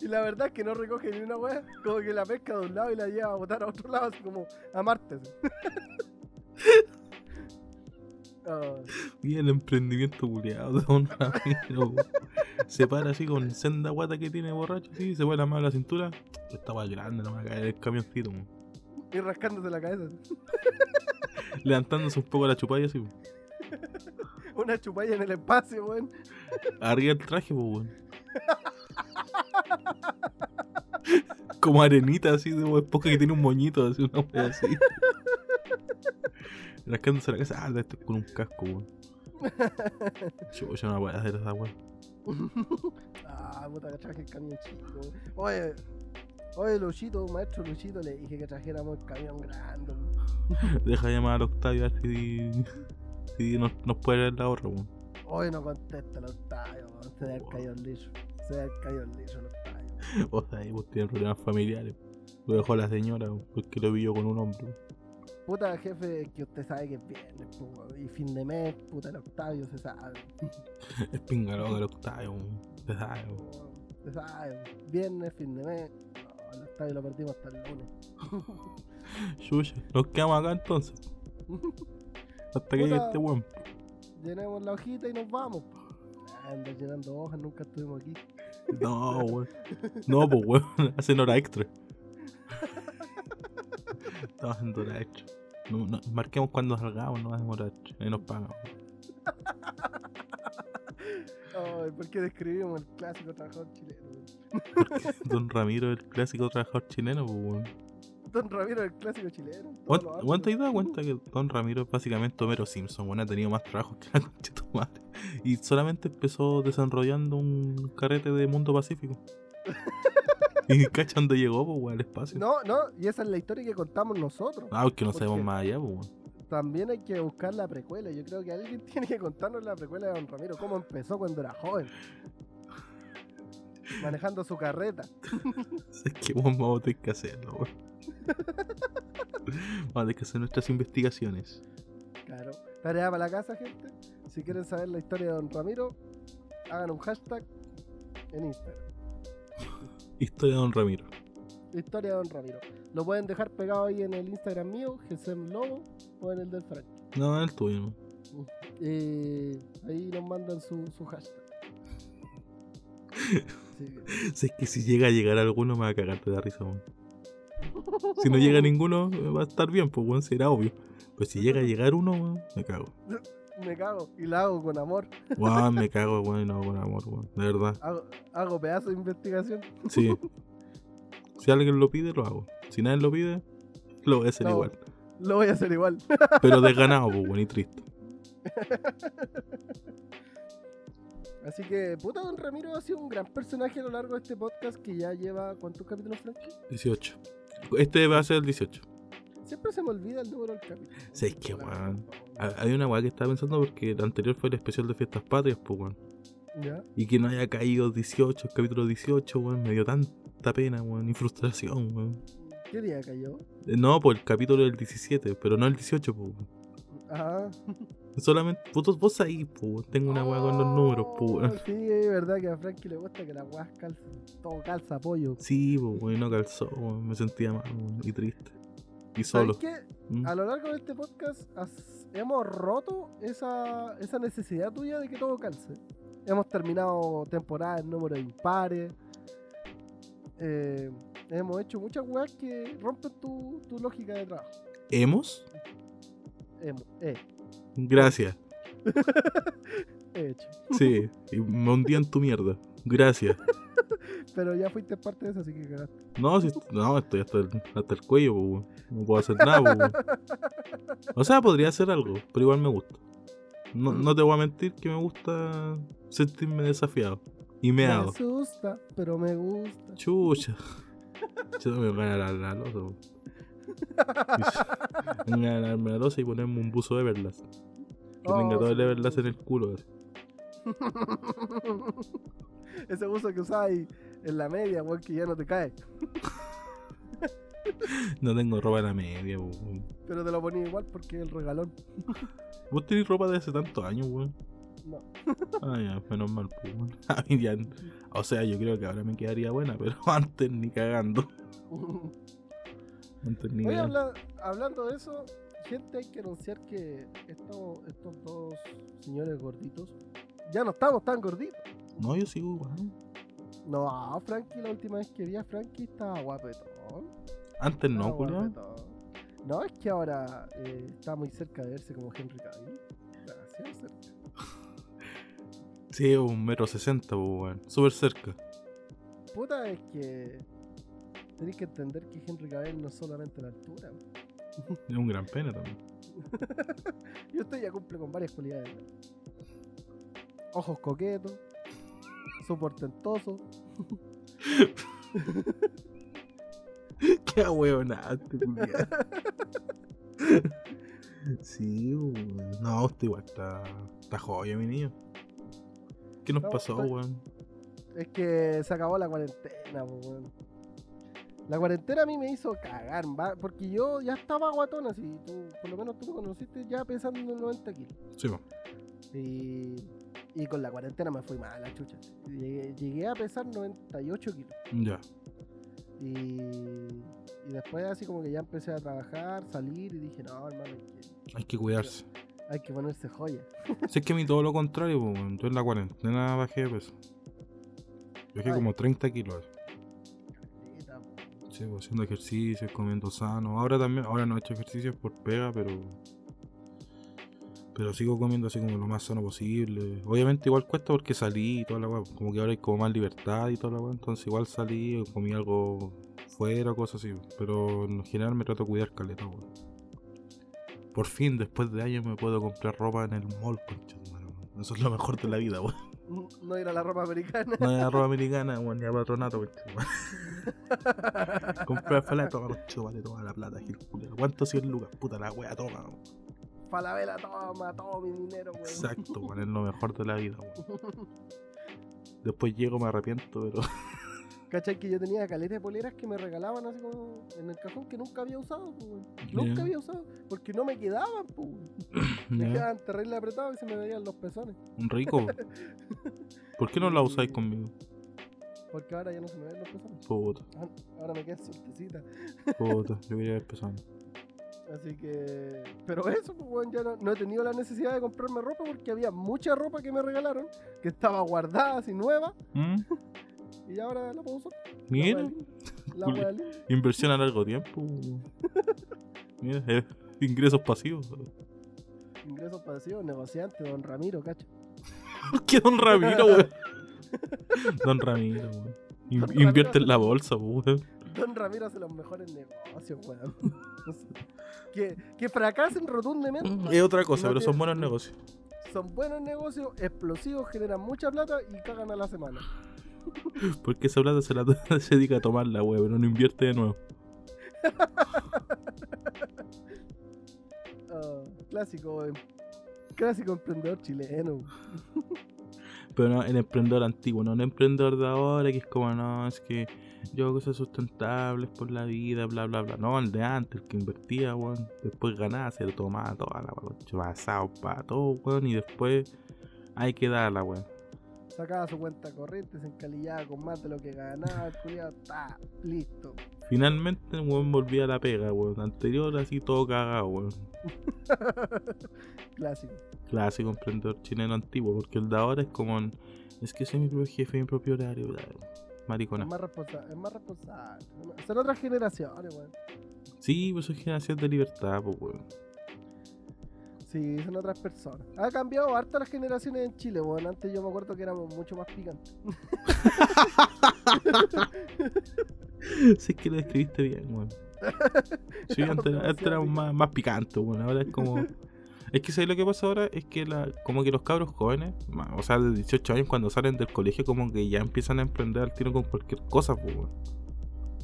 Y la verdad es que no recoge ni una weá, como que la pesca de un lado y la lleva a botar a otro lado, así como a Marte. Y el emprendimiento culiado de Don Ramiro. se para así con senda guata que tiene borracho, así, se pone la mano a la cintura. Estaba grande, no me va a caer el camioncito, weón. Y rascándote la cabeza. levantándose un poco la chupalla así, weón. Una chupalla en el espacio, weón. arriba el traje, weón. Como arenita así de esponja que tiene un moñito, así, una wea así. Rascándose la cabeza, ah, esto con un casco, weón. Yo, yo no voy a hacer esa weá. Ah, puta que traje el camión chico. weón. Oye, oye, Luchito, maestro Luchito, le dije que trajéramos el camión grande. Deja de llamar al Octavio a ver si, si nos, nos puede ver la weón. Hoy no contesta el Octavio, weón. Se le ha caído el liso. Se le ha caído el liso el Octavio. O sea, ahí pues tiene problemas familiares. Lo dejó la señora, porque lo vio con un hombre. Puta jefe, que usted sabe que es viernes, y fin de mes, puta el Octavio se sabe. Es pingaloca el Octavio. Se sabe, Se sabe, viernes, fin de mes. Octavio lo perdimos hasta el lunes. Chucha, nos quedamos acá entonces. Hasta que llegue este weón. Llenemos la hojita y nos vamos. Anda llenando hojas, nunca estuvimos aquí. No, weón. No, pues weón, hacen hora extra. Estamos haciendo hora extra. No, no, marquemos cuando salgamos, no hacemos hora extra. Ahí nos pagan. Ay, ¿por qué describimos el clásico trabajador chileno? Don Ramiro, el clásico trabajador chileno, pues. Don Ramiro, el clásico chileno. ¿Cuánto te has dado cuenta que Don Ramiro es básicamente Homero Simpson? Bueno, ha tenido más trabajo que la concha de tu madre. Y solamente empezó desarrollando un carrete de mundo pacífico. y cacha dónde llegó, pues al espacio. No, no, y esa es la historia que contamos nosotros. Ah, porque no ¿Por sabemos más allá, pues. También hay que buscar la precuela. Yo creo que alguien tiene que contarnos la precuela de Don Ramiro, cómo empezó cuando era joven. Manejando su carreta. Es que weón, vamos a tener que hacerlo, weón. Vamos a tener que hacer nuestras investigaciones. Claro. Tarea para la casa, gente. Si quieren saber la historia de Don Ramiro, hagan un hashtag en Instagram. Historia de Don Ramiro. Historia de Don Ramiro. Lo pueden dejar pegado ahí en el Instagram mío, Gesem Lobo, o en el del Frank. No, el tuyo, ¿no? Eh, ahí nos mandan su, su hashtag. Si es que si llega a llegar alguno, me va a cagarte de risa, weón. Si no llega ninguno, eh, va a estar bien, pues, weón, será obvio. Pero si llega a llegar uno, weón, me cago. Me cago y la hago con amor. Weón, me cago, weón, y no con amor, weón. De verdad. Hago, hago pedazo de investigación. Sí. Si alguien lo pide, lo hago. Si nadie lo pide, lo voy a hacer No. igual. Lo voy a hacer igual. Pero desganado, pues, weón, y triste. Así que, puta, Don Ramiro ha sido un gran personaje a lo largo de este podcast que ya lleva. ¿Cuántos capítulos, Frankie? 18. Este va a ser el 18. Siempre se me olvida el número del capítulo. ¿Sabes qué, weón? Ha- Hay una weá que estaba pensando porque el anterior fue el especial de fiestas patrias, pues, weón. ¿Ya? Y que no haya caído 18, el capítulo 18, weón, me dio tanta pena, weón, y frustración, weón. ¿Qué día cayó? Eh, No, por el capítulo del 17, pero no el 18, pues, weón. Ah. Solamente, vos, vos ahí, pues, weón, tengo una weá con los números, pues, Oh, weón. Sí, es verdad que a Frankie le gusta que las weas calcen. Todo calza apoyo. Sí, pues, y no calzó, me sentía mal, y triste. Y solo. ¿Sabes qué? ¿Mm? A lo largo de este podcast has- hemos roto esa, esa necesidad tuya de que todo calce. Hemos terminado temporada en números impares. Eh, hemos hecho muchas weas que rompen tu, tu lógica de trabajo. ¿Hemos? Hemos, eh, Gracias. he hecho. Sí, y me hundí en tu mierda. Gracias. Pero ya fuiste parte de eso, así que cagaste. No, si, no estoy hasta el, hasta el cuello. No puedo hacer nada. O sea, podría hacer algo, pero igual me gusta. No, no te voy a mentir que me gusta sentirme desafiado. Y Me meado. asusta, pero me gusta. Chucha. Yo me voy a ganar la, la losa, Me voy a y ponerme un buzo de Everlast. Que Oh, tenga todo el. Everlast en el culo. Ese uso que usáis en la media, weón, que ya no te cae. No tengo ropa en la media, weón. Pero te lo ponía igual porque es el regalón. Vos tenés ropa de hace tantos años, weón. No. Ah, ya, menos mal, pues, O sea, yo creo que ahora me quedaría buena, pero antes ni cagando. Oye, habla- hablando de eso, gente, hay que anunciar que estos, estos dos señores gorditos ya no estamos tan gorditos. No, yo sigo igual. No, Frankie, la última vez que vi a Frankie estaba guapetón. Antes no, Estaba guapetón. No, es que ahora eh, está muy cerca de verse como Henry Cavill. Demasiado cerca. Sí, un metro sesenta, pues, weón. Súper cerca. Puta, es que tenéis que entender que Henry Cavill no es solamente la altura. Es un gran pene también. Y usted ya cumple con varias cualidades. Ojos coquetos, su portentoso. Qué huevonaste, culiao. Sí. No, usted igual está, está joya, mi niño. ¿Qué nos No, pasó, weón? Es que se acabó la cuarentena, weón. La cuarentena a mí me hizo cagar, va, porque yo ya estaba guatón así. Tú, por lo menos tú me conociste ya pesando en 90 kilos. Sí, po. Y, y con la cuarentena me fui mal la chucha. Llegué, llegué a pesar 98 kilos. Ya. Y, y después así como que ya empecé a trabajar, salir y dije, no, hermano, hay que, Hay que cuidarse. hay que ponerse joya. Si es que a mí todo lo contrario, pues, weón. Yo en la cuarentena bajé de peso. Bajé Ay. como 30 kilos. Sí, pues, haciendo ejercicios, comiendo sano. Ahora también, ahora no he hecho ejercicios por pega, pero. Pero sigo comiendo así como lo más sano posible. Obviamente igual cuesta porque salí y toda la weá. Como que ahora hay como más libertad y toda la weá. Entonces igual salí, comí algo fuera, cosas así. Pero en general me trato de cuidar caleta, weón. Por fin, después de años me puedo comprar ropa en el mall, concha. Eso es lo mejor de la vida, weón. No ir a la ropa americana. No es ropa americana, weón, ni a patronato, madre. Comprar toma, concha, vale, toma la plata, Gil. ¿Cuánto 100 lucas? Puta la wea, toma. weón. Falabella, toma todo mi dinero, weón. Exacto, weón, es lo mejor de la vida, weón. Después llego, me arrepiento, pero. ¿Cachai? Que yo tenía caleta de poleras que me regalaban así como en el cajón que nunca había usado, pues. Nunca había usado. Porque no me quedaban, pues. Me Ya, quedaban terrible apretados y se me veían los pezones. Un rico. ¿Por qué no la usáis conmigo? Porque ahora ya no se me ven los pezones. Puta, Ah, Ahora me quedan suertecitas. puta, yo quería ver pezones. Así que. Pero eso, pues, ya no, no he tenido la necesidad de comprarme ropa porque había mucha ropa que me regalaron que estaba guardada así nueva ¿Mm? y ahora la puedo usar. Mira, La linda. inversión a largo tiempo. Mira, eh, ingresos pasivos. Ingresos pasivos, negociante, don Ramiro, cacho. ¿Qué don Ramiro, weón? Don Ramiro, weón. In- Don Ramiro. Invierte en la bolsa, weón. Don Ramiro hace los mejores negocios, weón. que, que fracasen rotundamente. Es otra cosa, No pero son buenos negocios. Son buenos negocios, explosivos, generan mucha plata y cagan a la semana. Porque esa plata se, la, se dedica a tomarla, weón, pero no invierte de nuevo. Ah, clásico, clásico emprendedor chileno. Pero no, el emprendedor antiguo, no el emprendedor de ahora que es como, no, es que yo hago cosas sustentables por la vida, bla, bla, bla. No, el de antes, el que invertía, weón. Después ganaba, se lo tomaba toda la weón. Chupasado para todo, weón. Y después hay que darla, weón. Sacaba su cuenta corriente, se encalillaba con más de lo que ganaba, el culiao, está listo. Finalmente, weón volvía a la pega, weón. Anterior, así todo cagado, weón. Clásico. Clásico emprendedor chileno antiguo, porque el de ahora es como, en- es que soy mi propio jefe, mi propio horario, bla, maricona. Es más, responsa- es más responsable. Son otras generaciones, weón. Sí, pues es generación de libertad, pues, weón. Sí, son otras personas. Ha cambiado harto las generaciones en Chile, weón. Antes yo me acuerdo que éramos mucho más picantes. Sí, es que lo describiste bien, weón. Sí, antes, antes éramos más, más picantes, weón. Ahora es como. Es que ¿sabes lo que pasa ahora? Es que la, como que los cabros jóvenes, o sea, de 18 años, cuando salen del colegio, como que ya empiezan a emprender al tiro con cualquier cosa, pues.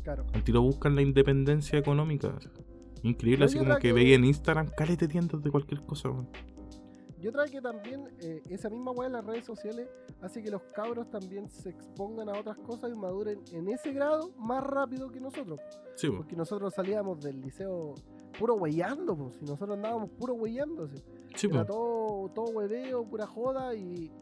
Claro. Al tiro buscan la independencia económica. Increíble, así como que que- veía en Instagram calete tiendas de cualquier cosa, weón. Yo creo que también eh, esa misma weá de las redes sociales hace que los cabros también se expongan a otras cosas y maduren en ese grado más rápido que nosotros. Sí. Porque nosotros salíamos del liceo puro weyando, pues. Y nosotros andábamos puro weyando, así. Sí, Era todo, todo hueveo, pura joda y,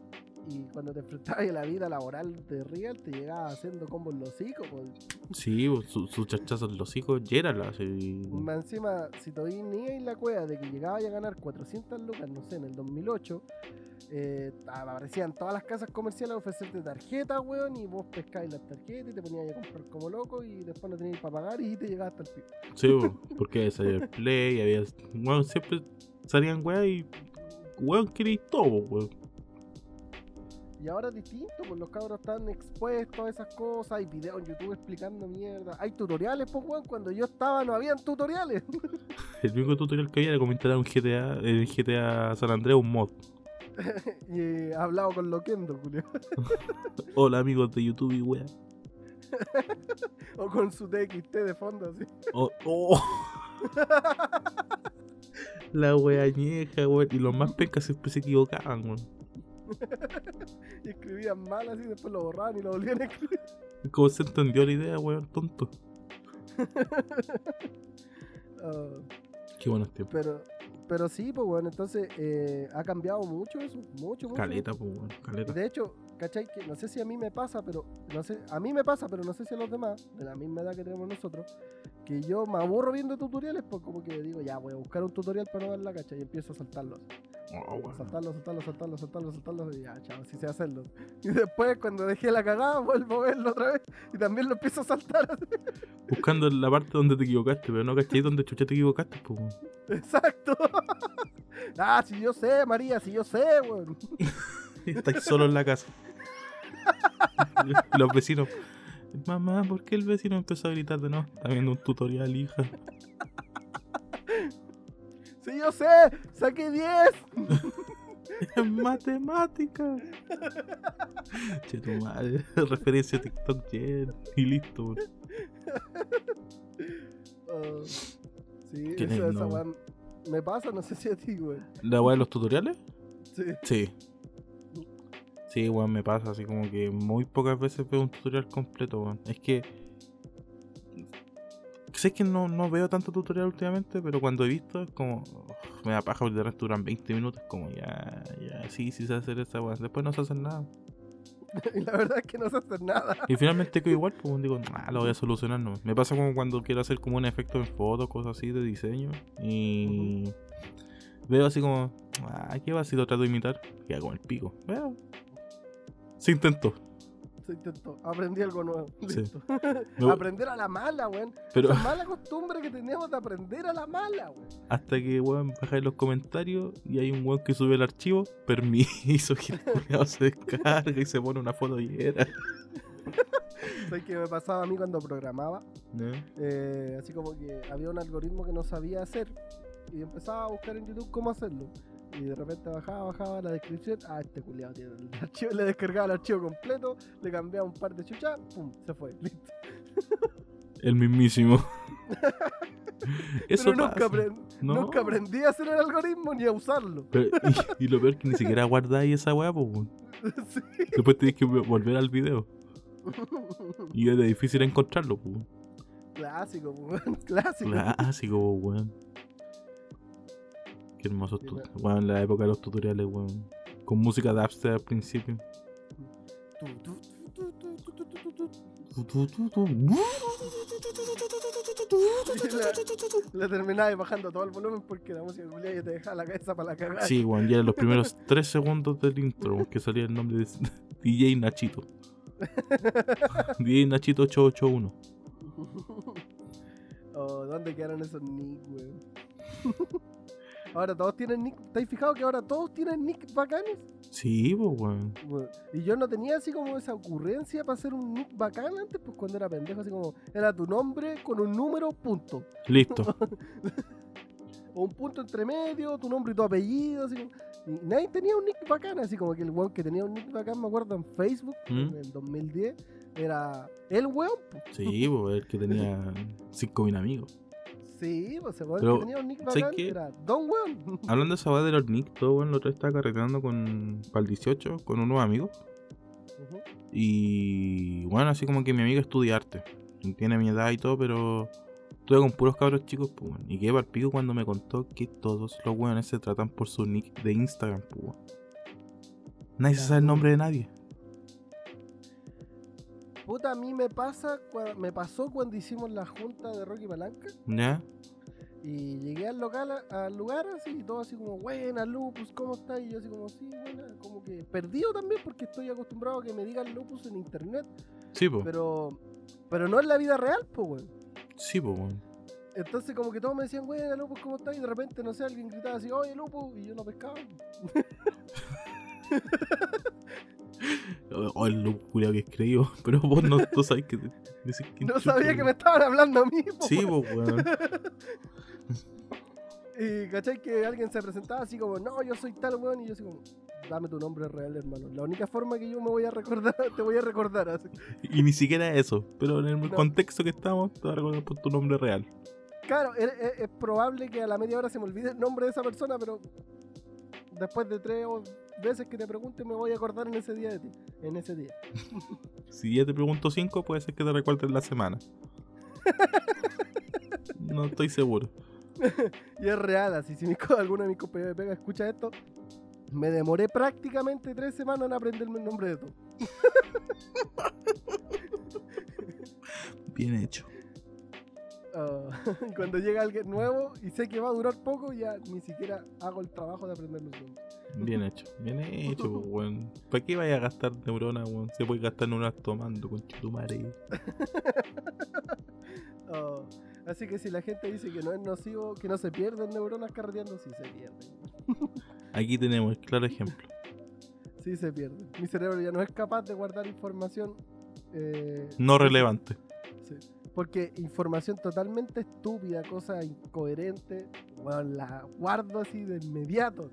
y cuando te enfrentabas a la vida laboral de Real, te llegaba haciendo combos en los pues. Sí, pues, su, su chachazo en los hijos, así. Más encima, si todavía ni en la cueva de que llegaba a ganar 400 lucas, no sé, en el 2008, eh, aparecían todas las casas comerciales a ofrecerte tarjetas, weón, y vos pescabas las tarjetas y te ponías a comprar como loco y después no tenías para pagar y te llegaba hasta el pico. Sí, porque salía el play, había. Bueno, siempre salían weas y. Weón, queréis todo, weón. Y ahora es distinto, pues los cabros están expuestos a esas cosas, hay videos en YouTube explicando mierda, hay tutoriales, pues weón, cuando yo estaba no habían tutoriales. El único tutorial que había era comentar a un GTA, el GTA San Andreas, un mod. y he hablado con Loquendo, Julio. Hola amigos de YouTube y wea. o con su TXT de fondo, así. Oh, oh. La wea añeja, weón. Y los más pencas siempre se equivocaban, weón. Y escribían mal así, después lo borraban y lo volvían a escribir. ¿Cómo se entendió la idea, weón? Tonto. Ah, Qué buenos tiempos. pero, pero sí, pues bueno, entonces eh, ha cambiado mucho eso, mucho, mucho. Caleta, pues, weón. Caleta. De hecho, ¿cachai? Que no sé si a mí me pasa, pero no sé, a mí me pasa, pero no sé si a los demás, de la misma edad que tenemos nosotros, que yo me aburro viendo tutoriales, pues como que digo, ya voy a buscar un tutorial para no verla, ¿cachai? Y empiezo a saltarlos. Oh, weón. Saltarlos, saltarlos, saltarlos, saltarlos, saltarlos, y ya, chao, así sé hacerlo. Y después, cuando dejé la cagada, vuelvo a verlo otra vez y también lo empiezo a saltar. así. Buscando la parte donde te equivocaste, pero no caché donde chucha te equivocaste, pues. Exacto. ah, si yo sé, María, si yo sé, weón. Estáis solo en la casa. Los vecinos. Mamá, ¿por qué el vecino empezó a gritar de no? Está viendo un tutorial, hija. Si yo sé, saqué 10. Es matemática. Che, tu madre. Referencia a TikTok llena. Y listo. Ah, sí, eso, esa me pasa, no sé si a ti, weón. ¿La weá de los tutoriales? Sí. Sí. Sí, weón, me pasa así como que muy pocas veces veo un tutorial completo, weón. Es que. Sé que no, no veo tanto tutorial últimamente, pero cuando he visto es como. uf, me da paja porque de resto duran 20 minutos. Como ya, ya, sí, sí sé hacer esa weón. Después no se hacen nada. Y la verdad es que no se hace nada. Y finalmente quedo igual, pues digo, ah, lo voy a solucionar no. Me pasa como cuando quiero hacer como un efecto en fotos, cosas así de diseño. Y veo así como, ah, ¿qué va si lo trato de imitar? Queda como el pico. Veo. Se intentó. Se intentó. Aprendí algo nuevo. Sí. Listo. Aprender a la mala, weón. Pero Esa mala costumbre que tenemos de aprender a la mala, weón. hasta que, weón, bajáis los comentarios y hay un weón que sube el archivo, permiso, que el se descarga y se pone una foto y era. ¿Sabes qué me pasaba a mí cuando programaba? ¿no? Eh, así como que había un algoritmo que no sabía hacer y empezaba a buscar en YouTube cómo hacerlo. Y de repente bajaba, bajaba la descripción. Ah, este culiado tiene el archivo. Le descargaba el archivo completo, le cambiaba un par de chuchas, pum, se fue. Listo. El mismísimo. Eso Pero nunca, aprend- No. nunca aprendí a hacer el algoritmo ni a usarlo. Pero- y, y lo peor que ni siquiera guardáis esa weá, pues. Sí. Después tenés que volver al video. Y es difícil encontrarlo, pues. Clásico, weón, clásico. Clásico, weón. Qué hermosos sí, tutoriales. Bueno, la época de los tutoriales, weón. Bueno. Con música dubstep al principio. La, terminaba bajando todo el volumen porque la música culiada ya te dejaba la cabeza para la cagada. Sí, weón, bueno, ya en los primeros 3 segundos del intro que salía el nombre de DJ Nachito. DJ Nachito 881. Oh, ¿dónde quedaron esos nick, weón? Ahora todos tienen nick. ¿Te has fijado que ahora todos tienen nick bacanes? Sí, pues, weón. Y yo no tenía así como esa ocurrencia para hacer un nick bacán antes, pues cuando era pendejo, así como era tu nombre con un número, punto. Listo. O un punto entre medio, tu nombre y tu apellido, así como- Y nadie tenía un nick bacán, así como que el weón que tenía un nick bacán, me acuerdo, en Facebook, ¿Mm? en el 2010, era el weón. Sí, pues, el que tenía 5.000 amigos. Sí, pues Pero, que tenía un nick ¿sabes bacán qué? era Don Weón. Hablando de esa weá de los nick, todo, weón, otra vez estaba carreteando con, para el 18 con unos amigos. Ujú. Y bueno, así como que mi amigo estudia arte. Tiene mi edad y todo, pero estuve con puros cabros chicos, pues, weón. Y quedé para pico cuando me contó que todos los weones se tratan por su nick de Instagram, pues, weón. Nadie se sabe el nombre de nadie. Puta, a mí me pasa, me pasó cuando hicimos la junta de Rocky Palanca ¿Ya? y llegué al local, al lugar así, y todo así como, buena Lupus, ¿cómo estás? Y yo así como, sí, buena, como que perdido también porque estoy acostumbrado a que me digan Lupus en internet, Sí, po. pero pero no en la vida real, pues, weón. Sí, po, weón. Entonces como que todos me decían, buena Lupus, ¿cómo estás? Y de repente, no sé, alguien gritaba así, oye Lupus, y yo no pescaba. O o el loco que es creído. Pero vos no tú sabes que. que No sabía que me estaban hablando a mí, po, Sí, po, weón. Y cachai que alguien se presentaba así como, no, yo soy tal weón, y yo así como, dame tu nombre real, hermano. La única forma que yo me voy a recordar, te voy a recordar así. Y ni siquiera eso. Pero en el No. contexto que estamos, te vas a recordar por tu nombre real. Claro, es, es- es probable que a la media hora se me olvide el nombre de esa persona, pero después de tres o- veces que te pregunte me voy a acordar en ese día de ti, en ese día. Si ya te pregunto cinco, puede ser que te recuerdes la semana. No estoy seguro. Y es real, así si mi alguno de mis compañeros de pega escucha esto, me demoré prácticamente tres semanas en aprenderme el nombre de todo. Bien hecho. Ah, cuando llega alguien nuevo y sé que va a durar poco, ya ni siquiera hago el trabajo de aprenderme el nombre. Bien hecho. Bien hecho, po, weón. ¿Para qué vaya a gastar neuronas, weón? Se puede gastar neuronas tomando, con madre. Ah, así que si la gente dice que no es nocivo, que no se pierden neuronas carreteando, sí se pierden. Aquí tenemos el claro ejemplo. Sí se pierden. Mi cerebro ya no es capaz de guardar información. eh, No relevante. sí. Porque información totalmente estúpida, cosa incoherente, bueno, la guardo así de inmediato.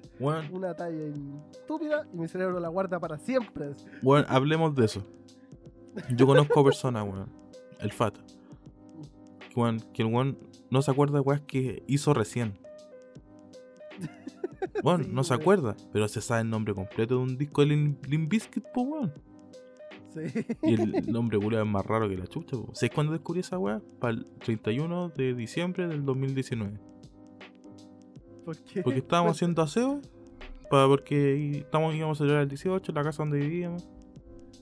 Una talla estúpida y mi cerebro la guarda para siempre. weón, hablemos de eso. Yo conozco personas, weón. El Fata. Weón, que el weón no se acuerda de weas que hizo recién. Sí, no se acuerda, pero se sabe el nombre completo de un disco de Limp Bizkit, po, weón. Sí. Y el nombre culiao es más raro que la chucha, po. ¿Sabes cuándo descubrí esa wea? Para el 31 de diciembre del 2019. ¿Por qué? Porque estábamos haciendo aseo. Para, porque estamos, íbamos a celebrar el 18 en la casa donde vivíamos.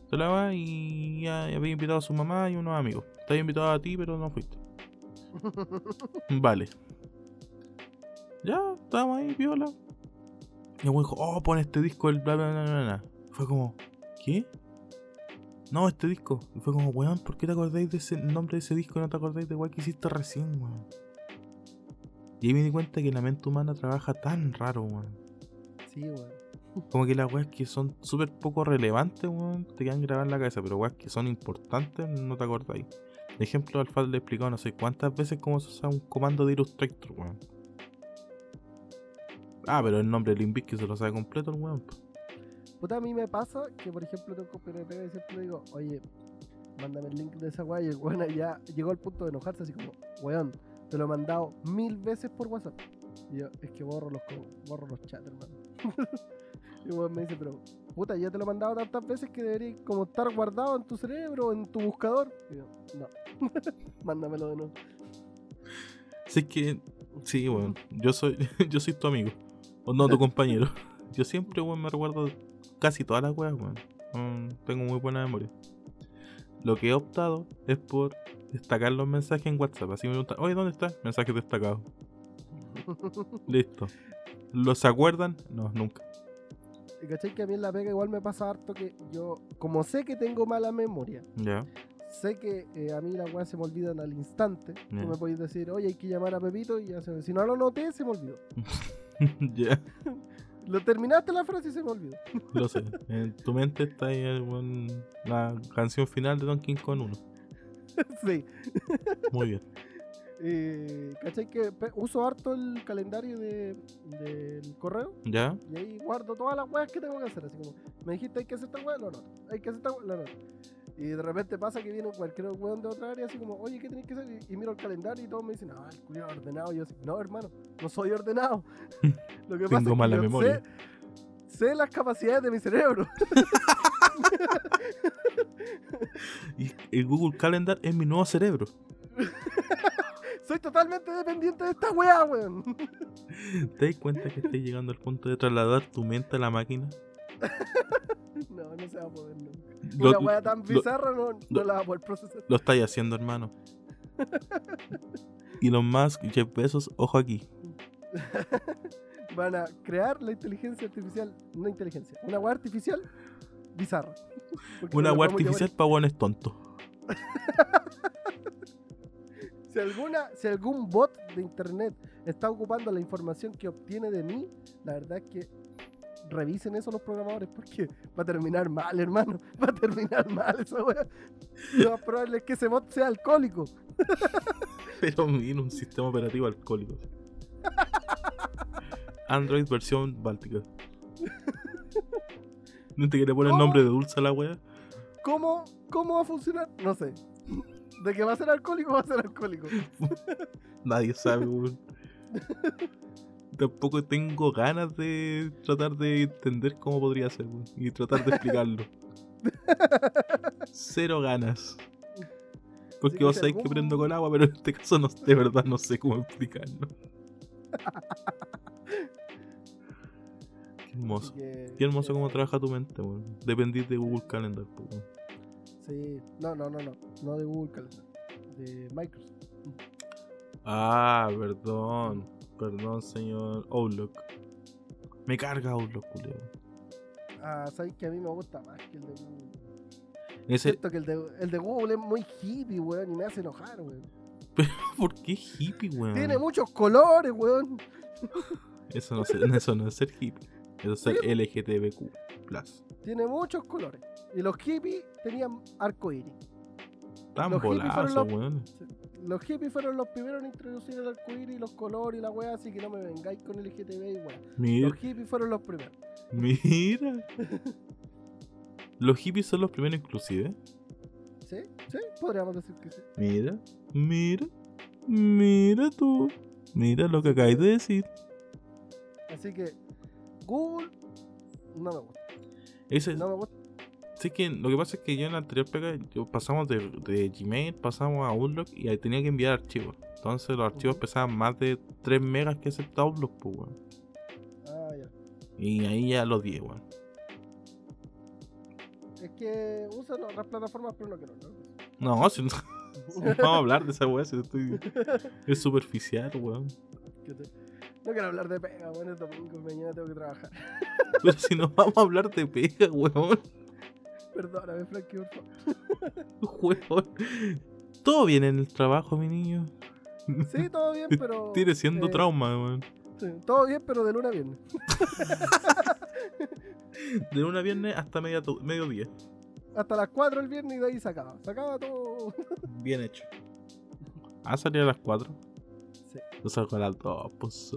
Se la va y ya había invitado a su mamá y unos amigos. Había invitado a ti, pero no fuiste. Vale. Ya, estábamos ahí, viola. Y el dijo, oh, pon este disco, el bla bla bla. bla. Fue como, ¿qué? No, este disco. Y fue como, weón, ¿por qué te acordáis de ese nombre de ese disco y no te acordáis de weón que hiciste recién, weón? Y ahí me di cuenta que la mente humana trabaja tan raro, weón. Sí, weón. Como que las weas que son súper poco relevantes, weón, te quedan grabadas en la cabeza, pero weas que son importantes no te acordáis. De ejemplo, al Fal le he explicado no sé cuántas veces cómo se usa un comando de Illustrator, weón. Ah, pero el nombre de Limbic que se lo sabe completo el weón. po. Puta, a mí me pasa que, por ejemplo, tengo compañero de pega y siempre le digo, oye, mándame el link de esa weá. Y el weón ya llegó al punto de enojarse, así como, weón, te lo he mandado mil veces por WhatsApp. Y yo, es que borro los, borro los chats, hermano. y el weón me dice, pero, puta, ya te lo he mandado tantas veces que debería como estar guardado en tu cerebro, en tu buscador. Y yo, no, mándamelo de nuevo. Así que, sí, weón, yo soy, yo soy tu amigo. O no, tu compañero. Yo siempre, weón, me recuerdo casi todas las weas, weón. Tengo muy buena memoria. Lo que he optado es por destacar los mensajes en WhatsApp. Así me preguntan, oye, ¿dónde está? Mensajes destacados. Listo. ¿Los acuerdan? No, nunca. Y cachai que a mí en la pega igual me pasa harto que yo, como sé que tengo mala memoria, Ya. sé que eh, a mí las weas se me olvidan al instante. Tú me podéis decir, oye, hay que llamar a Pepito y ya se Si no lo noté, se me olvidó. ya, Lo terminaste la frase y se me olvidó. lo sé. En tu mente está ahí el la canción final de Donkey Kong 1. sí. Muy bien. Eh, ¿Cachai que uso harto el calendario de, del correo? ¿Ya? Y ahí guardo todas las weas que tengo que hacer. Así como, me dijiste hay que hacer esta wea, lo anoto. Hay que hacer esta wea, lo anoto. Y de repente pasa que viene cualquier weón de otra área, así como, oye, ¿qué tenéis que hacer? Y, y miro el calendario y todos me dicen, ah, el culiao ordenado. Y yo así, no, hermano, no soy ordenado. Lo que pasa Tengo es que mala memoria. Sé, sé las capacidades de mi cerebro. Y el Google Calendar es mi nuevo cerebro. soy totalmente dependiente de esta wea, weón. ¿Te das cuenta que estás llegando al punto de trasladar tu mente a la máquina? No, no se va a poder nunca. Lo, Una weá tan lo- bizarra no, no lo- la va a poder procesar. lo estáis haciendo, hermano. Elon Musk, Jeff Bezos, ojo aquí. Van a crear la inteligencia artificial, no inteligencia, una weá artificial bizarra. Una llevar- artificial para buenos tontos. Si, alguna, si algún bot de internet está ocupando la información que obtiene de mí, la verdad es que revisen eso los programadores porque va a terminar mal, hermano. Va a terminar mal esa weá. Lo más probable es que ese bot sea alcohólico. Pero mira, un sistema operativo alcohólico. Android versión báltica. ¿No te quiere poner ¿Cómo? nombre de dulce a la wea? ¿Cómo, ¿Cómo va a funcionar? No sé. De que va a ser alcohólico, va a ser alcohólico. Nadie sabe, weón. Tampoco tengo ganas de tratar de entender cómo podría ser. Y tratar de explicarlo. Cero ganas. Porque que vos sabés que prendo con agua, pero en este caso no, de verdad no sé cómo explicarlo. Qué hermoso. Que- Qué hermoso cómo trabaja tu mente, weón. Dependís de Google Calendar, weón. Sí, no, no, no, no. No de Google Calendar. De Microsoft. Ah, perdón. Perdón, señor Outlook. Me carga Outlook, culiao. Ah, sabes que a mí me gusta más que el de Google. Ese, Siento que el de, el de Google es muy hippie, weón, y me hace enojar, weón. ¿Por qué hippie, weón? Tiene muchos colores, weón. Eso no, es- eso no es ser hippie. Eso es ser LGTBQ. Tiene muchos colores. Y los hippies tenían arco iris. Tan Los hippies fueron bolazo, los- hippies fueron los primeros en introducir el arco iris, los colores y la weá, así que no me vengáis con el LGTB y weá. Mira, Los hippies fueron los primeros. mira. Los hippies son los primeros inclusive. ¿Sí? ¿Sí? Podríamos decir que sí. Mira, mira, mira tú. Mira lo que acabáis de decir. Así que Google no me gusta. Ese, No me gusta. Sí, que lo que pasa es que yo en la anterior pega yo pasamos de, de Gmail, pasamos a Outlook y ahí tenía que enviar archivos. Entonces los archivos pesaban más de 3 megas que acepta Outlook, pues, weón. Ah, ya. Y ahí ya los 10, weón. Es que usan otras plataformas, pero no quiero. No, si no, si no vamos a hablar de esa weá, si estoy. Es superficial, weón. No quiero hablar de pega, bueno, es domingo, mañana tengo que trabajar. Pero si no vamos a hablar de pega, weón. Perdóname, Frankie, por favor. Todo bien en el trabajo, mi niño. Sí, todo bien, pero. Tiene siendo eh, trauma, weón. sí, todo bien, pero de luna a viernes. De una viernes hasta media mediodía. Hasta las 4 el viernes y de ahí se acaba. Se acaba todo. Bien hecho. ¿Ah, salía a las 4? Sí. Yo salgo a las 2, pues.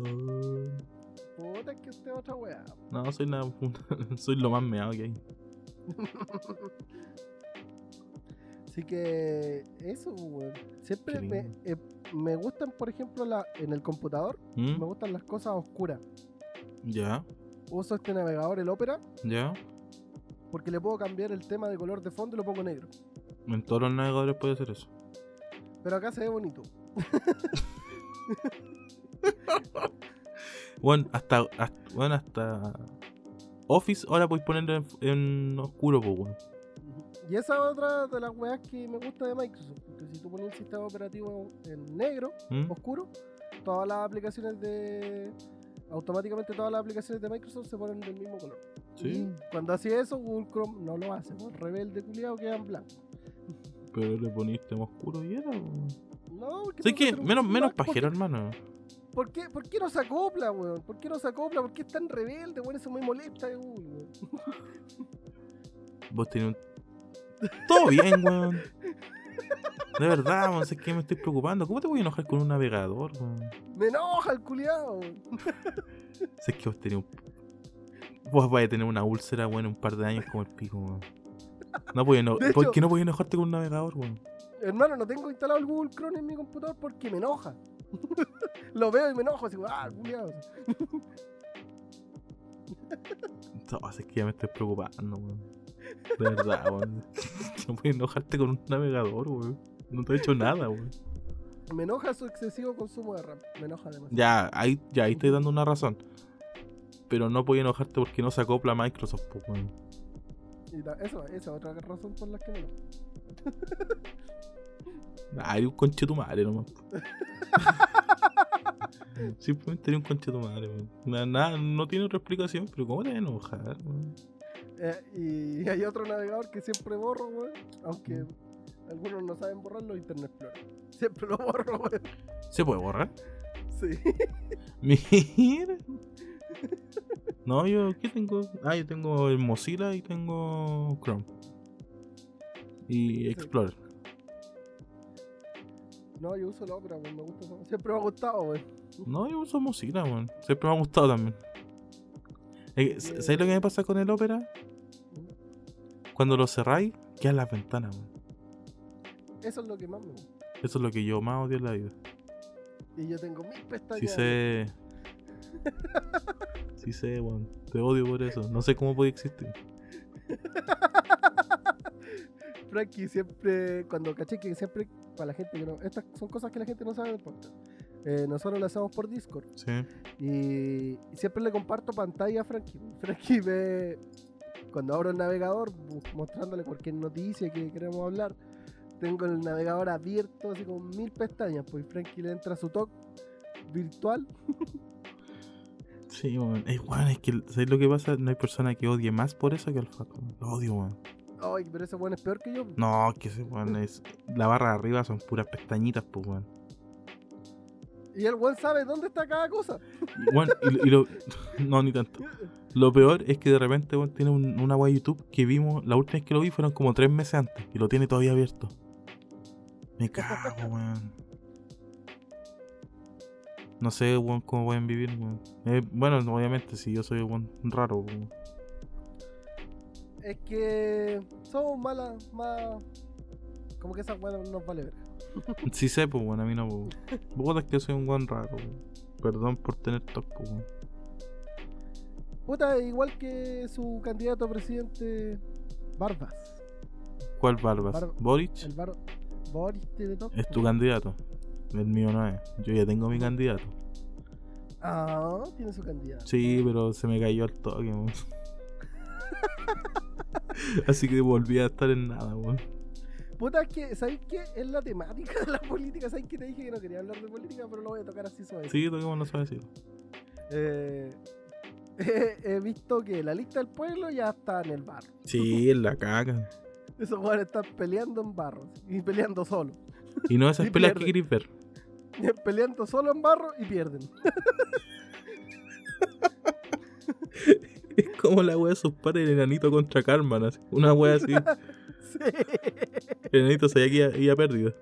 Puta, es que usted es otra weá. No, soy nada. soy lo más meado que hay. Así que. Eso, weón. Siempre me, eh, me gustan, por ejemplo, la, en el computador, ¿Mm? me gustan las cosas oscuras. Ya, Uso este navegador, el Opera, ya. porque le puedo cambiar el tema de color de fondo y lo pongo negro. En todos los navegadores puede ser eso. Pero acá se ve bonito. Bueno, hasta, hasta, bueno, hasta Office ahora podéis ponerlo en, en oscuro, pues, weón. Y esa es otra de las weas que me gusta de Microsoft. Porque si tú pones el sistema operativo en negro, ¿Mm? oscuro, todas las aplicaciones de. Automáticamente todas las aplicaciones de Microsoft se ponen del mismo color. Sí. Y cuando hacía eso, Google Chrome no lo hace. Pues, rebelde culiado quedan blancos. Pero le poniste más oscuro y era. No, porque ¿Sabes qué? Menos, menos Mac, ¿por pajero, hermano. ¿Por qué, ¿Por qué no se acopla, weón? ¿Por qué no se acopla? ¿Por qué es tan rebelde, weón? Eso me molesta de weón. Vos tenés un. Todo bien, weón. De verdad, weón, sé que me estoy preocupando. ¿Cómo te voy a enojar con un navegador, weón? Me enoja el culiado, weón. Sé que vos tenés un. Vos vais a tener una úlcera, weón, en un par de años como el pico, weón. No podía eno- ¿Por qué no podías enojarte con un navegador, weón? Hermano, no tengo instalado el Google Chrome en mi computador porque me enoja. Lo veo y me enojo, así, ah, culiado. No, sé que ya me estoy preocupando, weón. De verdad, weón. No puedes enojarte con un navegador, weón. No te he hecho nada, weón. Me enoja su excesivo consumo de RAM. Me enoja demasiado. Ya, ahí, ya, ahí estoy dando una razón. Pero no podía enojarte porque no se acopla a Microsoft, pues, weón. Y ta- eso, esa es otra razón por la que no. Ay, un conche tu madre nomás. Simplemente era un conche tu madre, Nada, no tiene otra explicación, pero ¿cómo te vas a enojar? Eh, y hay otro navegador que siempre borro, weón. Aunque Mm. algunos no saben borrarlo, Internet Explorer. Siempre lo borro, weón. ¿Se puede borrar? Sí. Mira. No, yo, ¿qué tengo? Ah, yo tengo el Mozilla y tengo Chrome. Y Explorer. No, yo uso el Opera, weón. Me gusta. Siempre me ha gustado, weón. No, yo uso Mozilla, weón. Siempre me ha gustado también. Eh, ¿Sabes lo que me pasa con el Opera? Cuando lo cerráis, quedan las ventanas, weón. Eso es lo que más me gusta. Eso es lo que yo más odio en la vida. Y yo tengo mil pestañas. Sí sé. Sí sé, weón. Te odio por eso. No sé cómo puede existir. Frankie siempre, cuando caché que siempre, para la gente que no, estas son cosas que la gente no sabe del podcast. Eh, nosotros lo hacemos por Discord Sí. y, y siempre le comparto pantalla a Frankie. Frankie ve, cuando abro el navegador, mostrándole cualquier noticia que queremos hablar, tengo el navegador abierto, así con mil pestañas, pues Frankie le entra a su talk virtual. Sí, weón. Es, weón, es que, ¿sabes lo que pasa? No hay persona que odie más por eso que al Faco. Lo odio, weón. Ay, pero ese bueno es peor que yo. No, que ese weón es. La barra de arriba son puras pestañitas, pues, weón. Y el buen sabe dónde está cada cosa. Weón, y, y lo. No, ni tanto. Lo peor es que de repente, weón, tiene un- una weá de YouTube que vimos. La última vez que lo vi fueron como tres meses antes. Y lo tiene todavía abierto. Me cago, weón. No sé, weón, cómo pueden vivir, weón. Eh, bueno, obviamente, si yo soy un raro, weón. Es que somos malas, más. Como que esa weá no nos vale ver. Sí sé, pues bueno, a mí no, pues. Puta, es que soy un buen raro. Perdón por tener toque, pues. Puta, igual que su candidato a presidente Barbas. ¿Cuál Barbas? Bar- ¿Boric? El bar Boris tiene todo. Es tu candidato. El mío no es. Yo ya tengo mi candidato. Ah, tiene su candidato. Sí, pero se me cayó al toque. Así que volví a estar en nada, weón. Puta, es que, ¿sabéis qué? Es la temática de la política. ¿Sabéis que te dije que no quería hablar de política? Pero lo voy a tocar así suave. Sí, toquemos no sabe decir. Eh, he, visto que la lista del pueblo ya está en el barro. Sí, en la caca. Esos jugadores están peleando en barro. Y peleando solo. Y no esas Y peleas que queréis ver. Peleando solo en barro y pierden. Es como la wea de sus padres, el enanito contra Carmen. así. Una wea así. Sí. El enanito sabía que iba, iba perdido.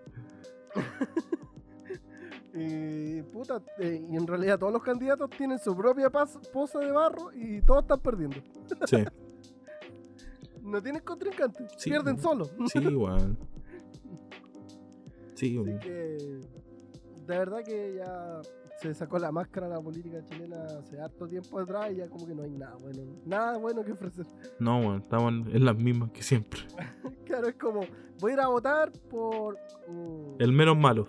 Y puta, eh, y en realidad todos los candidatos tienen su propia poza de barro y todos están perdiendo. Sí, No tienen contrincante, Sí. pierden solo. sí, weón. Sí, Así que de verdad que ya se sacó la máscara la política chilena hace harto tiempo atrás y ya como que no hay nada bueno, nada bueno que ofrecer. No, weón, estamos en- las mismas que siempre. Claro, es como, voy a ir a votar por... mm, El menos malo.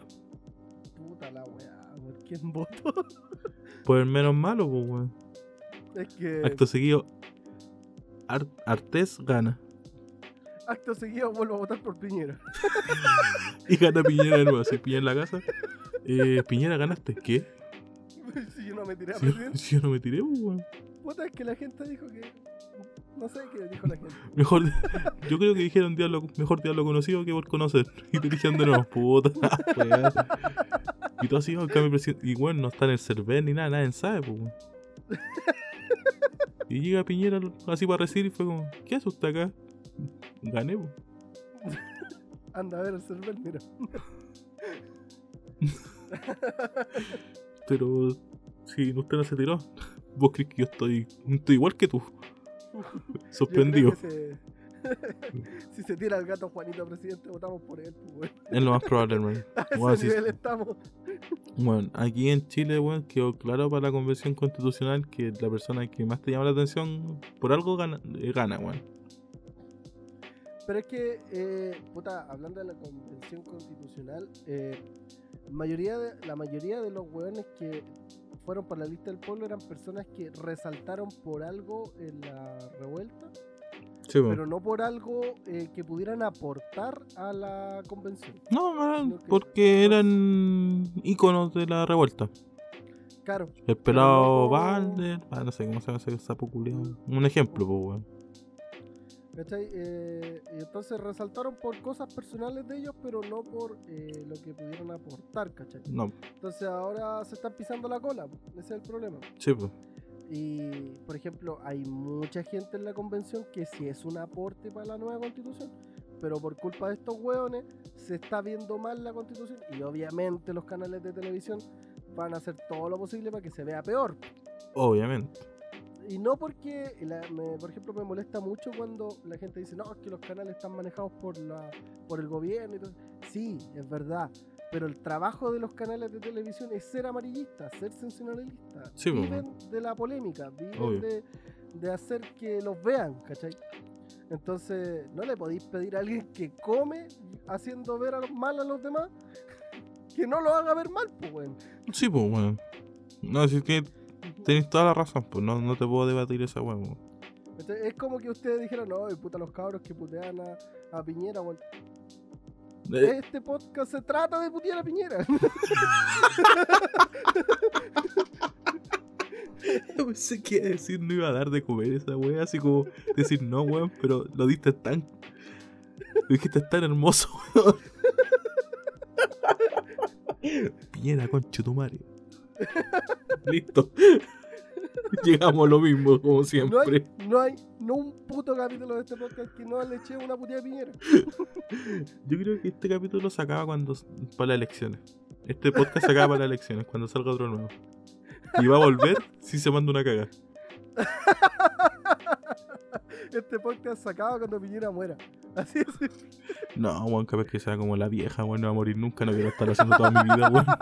Puta la weá, ¿por quién voto? Por el menos malo, pues, weón. es que Acto seguido, Ar- Artés gana. acto seguido vuelvo a votar por Piñera. Y gana Piñera de nuevo. Si Piñera en la casa. Eh, Piñera ganaste. ¿Qué? si yo no me tiré a Si, presidente. si yo no me tiré, pues, weón. Puta, es que la gente dijo que... No sé qué dijo la gente. Mejor, yo creo que dijeron diablo, mejor diablo conocido que por conocer. Y te dijeron de nuevo, puta. Y tú así, oh, cambio de presidente. Y bueno, no está en el server ni nada, nadie sabe, pues. weón. Y llega Piñera así para recibir y fue como, ¿qué hace usted acá? Gané, pues. Anda a ver el server, mira. Pero si usted no se tiró, vos crees que yo estoy, estoy igual que tú. Sorprendido. Se- si se tira el gato Juanito presidente, votamos por él. Pues, weón. Es lo más probable, hermano. A ese Bueno, estamos. Bueno, aquí en Chile, weón, quedó claro para la convención constitucional que la persona que más te llama la atención por algo gana, eh, gana weón. Pero es que, eh, puta, hablando de la convención constitucional, eh, mayoría de, la mayoría de los hueones que fueron para la lista del pueblo eran personas que resaltaron por algo en la revuelta, Sí, pero no por algo eh, que pudieran aportar a la convención. No, no, porque eran íconos de la revuelta. Claro, El pelado Valder, ah, no sé cómo se llama ese sapo culiao. Un ejemplo, pues, weón. ¿Cachai? Eh, entonces resaltaron por cosas personales de ellos, pero no por eh, lo que pudieron aportar, ¿cachai? No, Entonces ahora se están pisando la cola, ese es el problema. sí, pues. Y, por ejemplo, hay mucha gente en la convención que sí es un aporte para la nueva constitución, pero por culpa de estos hueones se está viendo mal la constitución y obviamente los canales de televisión van a hacer todo lo posible para que se vea peor. Obviamente. Y no porque, la- me- por ejemplo, me molesta mucho cuando la gente dice, no, es que los canales están manejados por, la, por el gobierno. Y todo. Sí, es verdad. Pero el trabajo de los canales de televisión es ser amarillista, ser sensacionalista. Sí, viven de la polémica, viven de, de hacer que los vean, ¿cachai? Entonces, no le podéis pedir a alguien que come haciendo ver a los- mal a los demás que no lo haga ver mal, pues, weón. Sí, pues, weón. No, si es que tenéis toda la razón, pues no, no te puedo debatir esa weón. Entonces, es como que ustedes dijeran, no, puta, los cabros que putean a, a Piñera, weón. Eh, Este podcast se trata de putear a Piñera. pensé que iba a decir no iba a dar de comer esa weá, así como decir no, weón, pero lo diste tan. Lo dijiste tan hermoso, weón. Piñera, concha tu madre. Listo. Llegamos a lo mismo, como No hay, siempre. no hay, no un puto capítulo de este podcast que no le eche una puteada a Piñera. Yo creo que este capítulo se acaba cuando para las elecciones. Este podcast se acaba para las elecciones, cuando salga otro nuevo. Y va a volver si se manda una caga. Este podcast se acaba cuando Piñera muera. Así es. No, weón, capaz que sea como la vieja, weón, no va a morir nunca, no quiero estar haciendo toda mi vida, weón.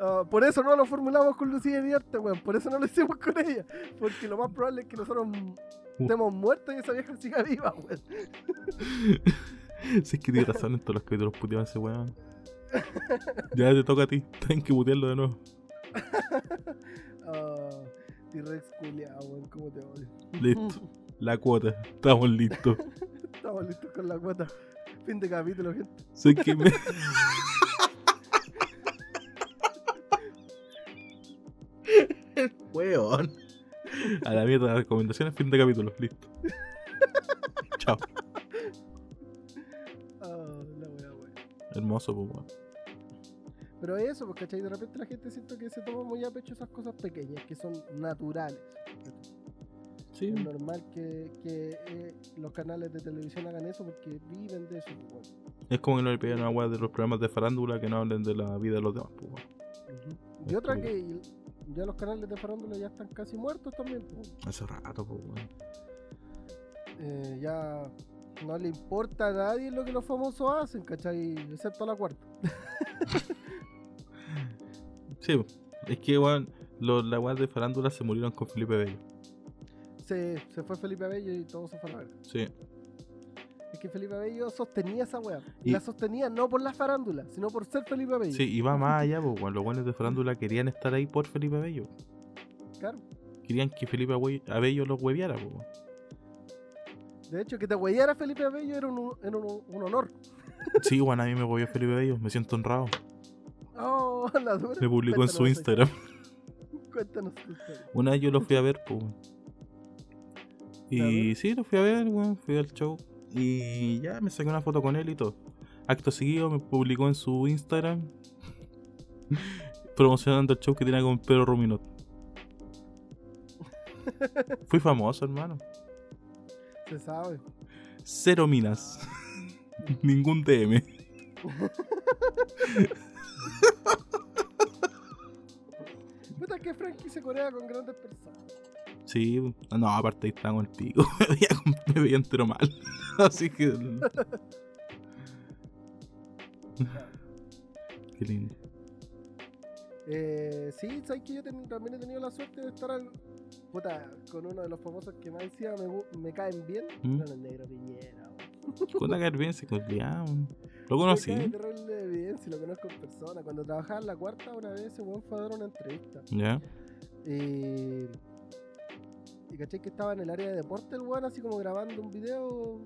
Ah, por eso no lo formulamos con Lucía Diarte, weón. Por eso no lo hicimos con ella. Porque lo más probable es que nosotros m- estemos muertos y esa vieja siga viva, weón. Si es que tiene razón en todos los capítulos puteaban ese weón. Ya te toca a ti, tienen que putearlo de nuevo. Ah, T-Rex culiao, weón. ¿Cómo te odio? Listo, la cuota, estamos listos. Estamos listos con la cuota. Fin de capítulo, gente. Sé que me... Weón. A la mierda, recomendaciones, fin de capítulo, listo. Chao. Ah, la wea, weón. Hermoso, pues, weón. Pero eso, pues, ¿cachai? De repente la gente siento que se toma muy a pecho esas cosas pequeñas, que son naturales. Sí, Es normal que, que eh, los canales de televisión hagan eso porque viven de eso. pues, weón. es como que no le piden agua de los programas de farándula que no hablen de la vida de los demás, pues, weón. Y otra que ya los canales de farándula ya están casi muertos también. pues. Hace rato, pues, weón. Eh, ya no le importa a nadie lo que los famosos hacen, ¿cachai? Excepto a la cuarta. Sí, es que, weón, los, las weas de farándula se murieron con Felipe Bello. Se, se fue Felipe Abello y todo se fue a la verga. Sí. Es que Felipe Abello sostenía esa weá. Y- La sostenía no por la farándula, sino por ser Felipe Abello. Sí, y va más allá, pues, weón. Los buenos de farándula querían estar ahí por Felipe Bello. Claro. Querían que Felipe Abello los hueviara, pues, weón. De hecho, que te huellara Felipe Abello era un, era un, un honor. Sí, weón, a mí me huevió Felipe Bello, me siento honrado. Oh, la dura. Me publicó en su Instagram. Cuéntanos tu historia. Una vez yo lo fui a ver, pues. weón. ¿La Y sí, lo fui a ver, weón. Fui al show. Y ya me saqué una foto con él y todo. Acto seguido me publicó en su Instagram. promocionando el show que tenía con Pedro Ruminot. Fui famoso, hermano. Se sabe. Cero minas. Ningún DM. Puta que Frankie se corea con grandes personas. Sí, no, aparte ahí estaba con el pico. Me veía, entero mal. Así que. Qué lindo. Eh, sí, sabes que yo ten- también he tenido la suerte de estar al- puta, con uno de los famosos que más decía me, me caen bien. ¿Mm? Con el negro Piñera. Con la caer bien se colgaba. ¿Lo conocí? cae terrible bien, si lo conozco en persona. Cuando trabajaba en la cuarta, una vez weón fue a dar una entrevista. Ya. Y. Y caché que estaba en el área de deporte el weón, así como grabando un video.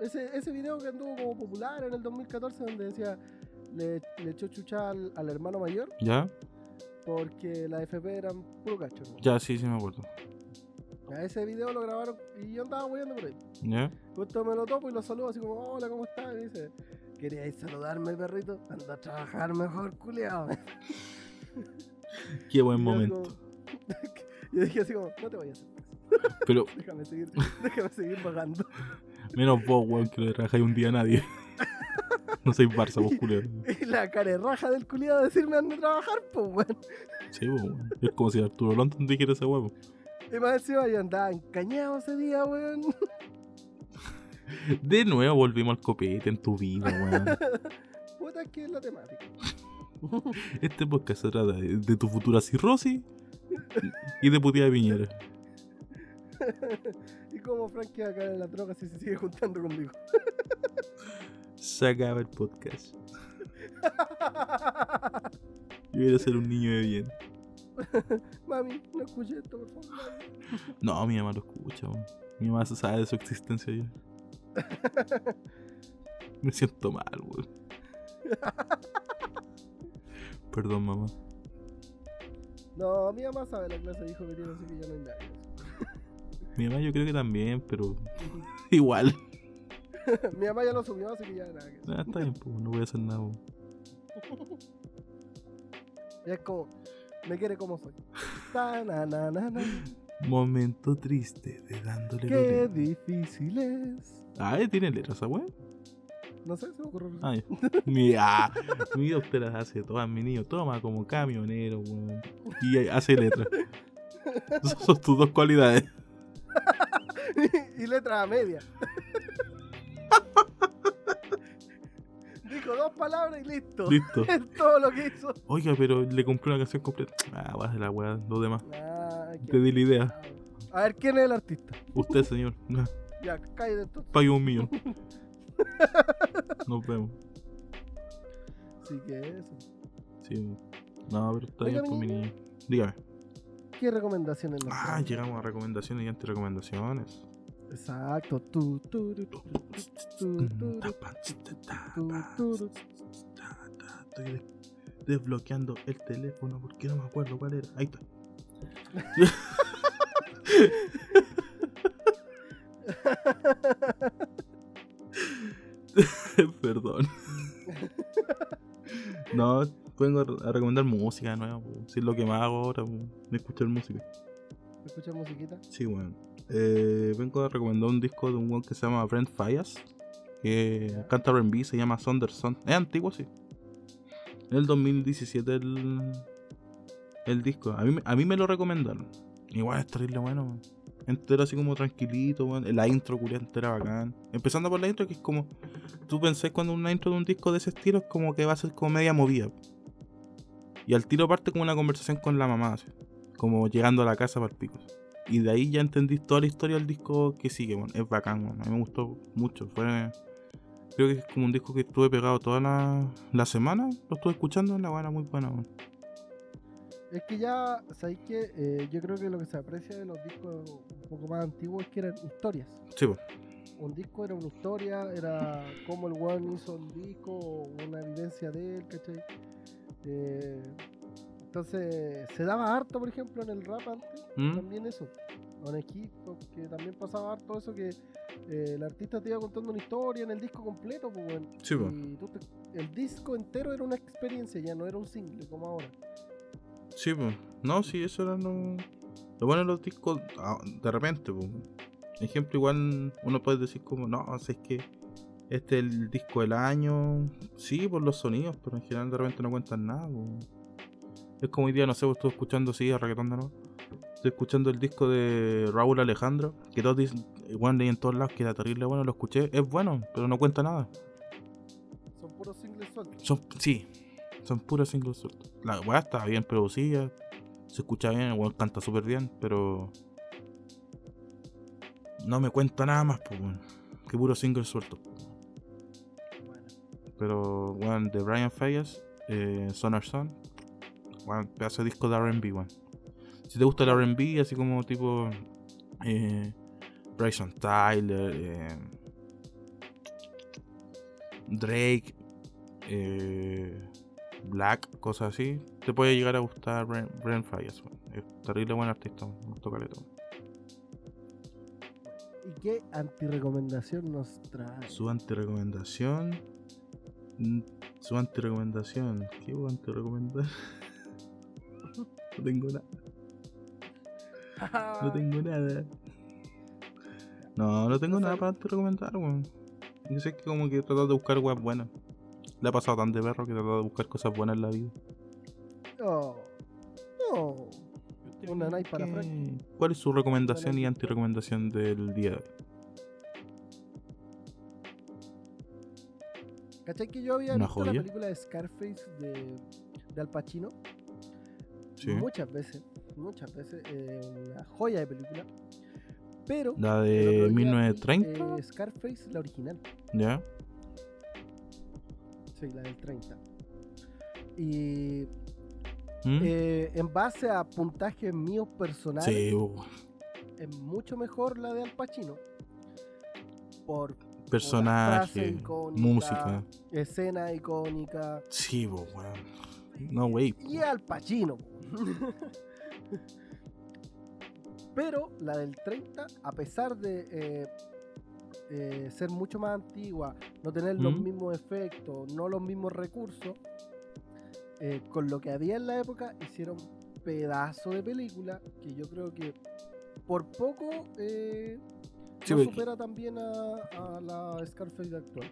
Ese, ese video que anduvo como popular en el 2014, donde decía. Le, le echó chucha al, al hermano mayor ¿Ya? porque la FP eran puro cacho. ¿no? Ya, sí, sí me acuerdo. A ese video lo grabaron y yo andaba huyendo por ahí. ¿Ya? Justo me lo topo y lo saludo así como, hola, ¿cómo estás? Y dice, ¿queríais saludarme, perrito? Anda a trabajar mejor, culiao. Qué buen momento. Yo dije así como, no te vayas, Pero déjame seguir, déjame seguir pagando. menos vos, weón, que no le trabajáis un día a nadie. No sois Barça, vos, culero. Y la cara raja del culiado decirme anda a trabajar, pues weón. Sí, weón. Es como si Arturo London dijera ese huevo. Y más encima yo andaba encañado ese día, weón. De nuevo volvimos al copete en tu vida, weón. Puta que es la temática. Este podcast se trata de, de tu futura cirrosis y de putía de Piñera. y como Frankie va a caer en la droga si se sigue juntando conmigo. Se acaba el podcast. Yo voy a ser un niño de bien. Mami, no escuché esto, por favor. No, mi mamá lo escucha. Mi mamá se sabe de su existencia ya. Me siento mal, weón. Perdón, mamá. No, mi mamá sabe la clase de hijo que tiene, así que ya no hay nadie. Mi mamá yo creo que también, pero igual. mi mamá ya lo subió, así que ya nada. que- Ah, está bien, pues, no voy a hacer nada. weón. Es como, me quiere como soy. Ta, na, na, na, na. Momento triste de dándole Qué difícil es. Ah. ¿tiene letras esa weón? No sé, se me ocurrió. Ah, mi, ah, mi vida usted las hace todas, mi niño. Toma como camionero, weón. Y hace letras. Esas son tus dos cualidades. y letra a media. Dijo dos palabras y listo. Listo. Es todo lo que hizo. Oiga, pero le compré una canción completa. Ah, vas de la weá, lo demás. Ah, Te di la idea. A ver, ¿quién es el artista? Usted, señor. Я, кайде тут. Payo mío. Nos vemos. Así que eso. Sí. No, pero está bien con niño. Dígame. ¿Qué recomendaciones nos Ah, llegamos a recomendaciones y antirecomendaciones. Exacto. Tu, tu, tu, tu, tu, mm, tu, tu, Tapa. Estoy desbloqueando el teléfono porque no me acuerdo cuál era. Ahí está. Perdón. No, vengo a re- a recomendar música de nuevo. Si es lo que más hago ahora, de escuchar música. ¿Escuchas musiquita? Sí, weón. Eh, vengo a recomendar un disco de un weón que se llama Brent. Que Ya. canta RB, se llama Sonderson. Es antiguo, sí. En el 2017 el, el disco. A mí, me- a mí me lo recomendaron. Igual es terrible bueno. Entero así como tranquilito, weón. La intro culia entera bacán. Empezando por la intro, que es como. Tú pensás cuando una intro de un disco de ese estilo es como que va a ser como media movida. Y al tiro parte como una conversación con la mamá, así. Como llegando a la casa para el pico. Y de ahí ya entendí toda la historia del disco que sigue. Es bacán. A mí me gustó mucho. Fue. Creo que es como un disco que estuve pegado toda la, semana. Lo estuve escuchando, la era muy buena, weón. Es que ya, ¿sabéis qué? Eh, yo creo que lo que se aprecia de los discos un poco más antiguos es que eran historias. Sí, pues. Un disco era una historia, era cómo el one hizo el disco, una evidencia de él, ¿cachai? Eh, entonces, se daba harto, por ejemplo, en el rap antes, ¿Mm? también eso. O en el hip hop, que también pasaba harto eso que eh, el artista te iba contando una historia en el disco completo, pues bueno. Sí, pues. Y tú te- el disco entero era una experiencia, ya no era un single como ahora. Sí, pues. No, sí, eso era lo. Lo bueno de los discos, ah, de repente, pues. Ejemplo, igual uno puede decir como, no, o sea, es que este es el disco del año. Sí, por los sonidos, pero en general de repente no cuentan nada, pues. Es como hoy día, no sé, pues, estuve escuchando, sí, a reggaetón de nuevo. Estoy escuchando el disco de Raúl Alejandro, que todos dicen, igual leí en todos lados que era terrible bueno, lo escuché, es bueno, pero no cuenta nada. Son puros singles sueltos. Son, sí, son puros singles sueltos. La weá está bien producida, se escucha bien, el weón canta súper bien, pero. No me cuenta nada más, pues. Que puro single suelto. Pero, weón, de Brian Fayas, eh, Sonar Son, weón, pedazo de disco de RB, weón. Si te gusta el RB, así como tipo eh, Bryson Tyler, eh, Drake, eh, Black, cosas así, te puede llegar a gustar Brian, Brian Fayas, weón. Es terrible buen artista, weón, me gusta caleta, weón. ¿Y qué antirecomendación nos trae? Su antirecomendación. mm, Su antirecomendación. ¿Qué voy a antirecomendar? No tengo nada. No tengo nada. No, no tengo nada para antirecomendar, weón. Yo sé que como que he tratado de buscar weas buenas. Le ha pasado tan de perro que tratado de buscar cosas buenas en la vida. No. No. Una night para ¿Qué- Frank. ¿Cuál es su recomendación y antirecomendación del día de hoy? ¿Cachai que yo había Una visto la joya. película de Scarface de, de Al Pacino? Sí. Muchas veces, muchas veces, eh, una joya de película. Pero. La de día vi, 1930, eh, Scarface, la original. ¿ya? Sí, la del 30. Y ¿Mm? eh, en base a puntajes míos personales, sí, uh, es mucho mejor la de Al Pacino. Por personaje, icónica. música. escena icónica. Sí, bo. No, wey. Y Al Pacino. Pero la del 30, a pesar de eh, eh, ser mucho más antigua, no tener los mismos efectos, no los mismos recursos, eh, con lo que había en la época, hicieron pedazo de película que yo creo que por poco eh, Sí, no porque- supera también a, a la Scarface actual.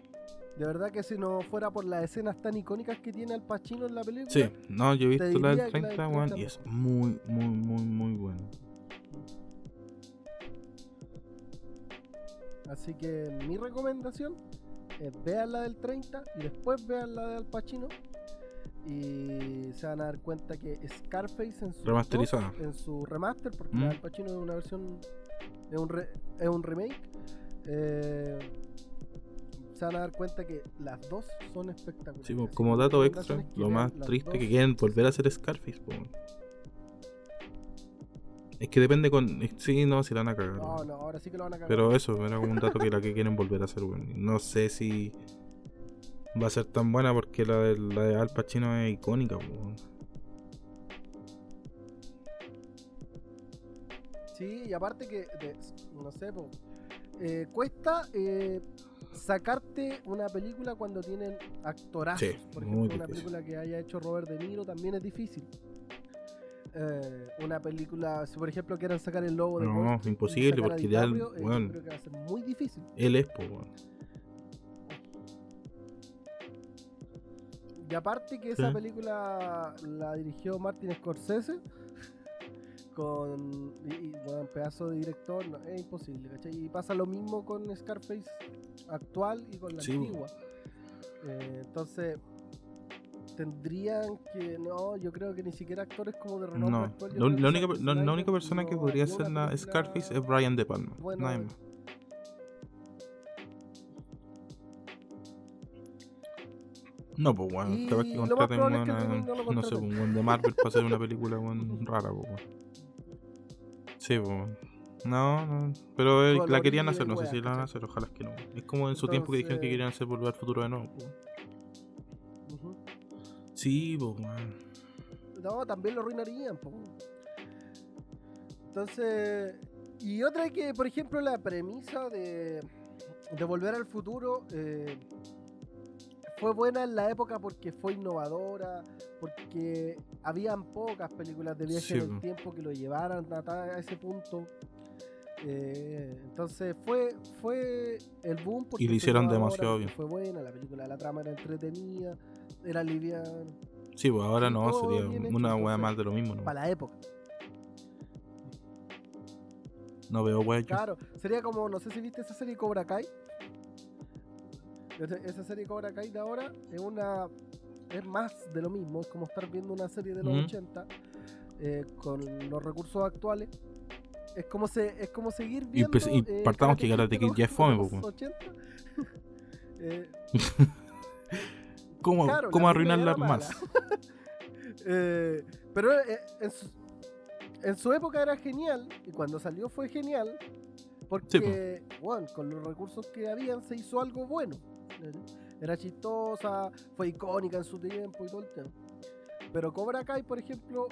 De verdad que si no fuera por las escenas tan icónicas que tiene Al Pacino en la película, Sí, no, yo he visto la del que la 30, del weón, 30 y es muy, muy, muy, muy bueno. Así que mi recomendación es vean la del 30 y después vean la de Al Pacino. Y se van a dar cuenta que Scarface en su, Remasterizada. dos- en su remaster, porque Mm. la de Al Pacino es una versión, es un, re- es un remake. eh, se van a dar cuenta que las dos son espectaculares. Sí, Así como dato extra, lo más triste que quieren volver a hacer Scarface, po, weón. Es que depende con. Sí, no, si la van a cagar. No, no, ahora sí que lo van a cagar. Pero eso, era como un dato que la que quieren volver a hacer, weón. No sé si va a ser tan buena porque la de, la de Al Pacino es icónica, weón. Sí, y aparte que, de- no sé, po, eh, cuesta eh, sacarte una película cuando tienen actorazos. Sí, Por ejemplo, una película que haya hecho Robert De Niro también es difícil. Eh, una película, si por ejemplo quieren sacar el logo de No, y imposible, porque ya eh, yo creo que va a ser muy difícil. Él es, weón. Y aparte que esa película la dirigió Martin Scorsese con y, y, bueno, pedazo de director, no, es imposible, ¿cachai? Y pasa lo mismo con Scarface actual y con la Sí, antigua. Eh, entonces tendrían que no, yo creo que ni siquiera actores como de renombre No, actual, yo la, única, la- única persona que podría una la Scarface es Brian De Palma. de- más. No, pues bueno, capaz que lo contraten es que remake no lo no sé, pues, un weón de Marvel para hacer una película weón, rara, pues weón. Sí, pues weón. No, no, pero eh, la querían hacer, no sé si la van a hacer, ojalá que no. Es como en su tiempo que dijeron que querían hacer volver al futuro de nuevo. pues. Sí. No, también lo arruinarían. po. Entonces, y otra que, por ejemplo, la premisa de, de Volver al Futuro eh, fue buena en la época porque fue innovadora, porque habían pocas películas de viaje Sí, en el po. tiempo que lo llevaran a, ese punto. Eh, entonces fue fue el boom porque Y lo hicieron demasiado bien. Fue buena, la película, la trama era entretenida, era liviana. Sí, pues ahora no, sería una weá más de lo mismo, ¿no? Para la época. No veo weá. Claro, sería como, no sé si viste esa serie Cobra Kai. Esa- serie Cobra Kai de ahora es una. Es más de lo mismo, es como estar viendo una serie de los Ujú. 80 eh, con los recursos actuales. Es como, se, es como seguir Y viendo. pues- y eh, partamos que Karate Kid ya es fome, de po, los weón. 80. Eh, ¿Cómo, Claro, cómo la arruinarla película era más? Eh, pero eh, en, su, en su época era genial, y cuando salió fue genial, porque, bueno, con los recursos que habían se hizo algo bueno. Era chistosa, fue icónica en su tiempo y todo el tema. Pero Cobra Kai, por ejemplo,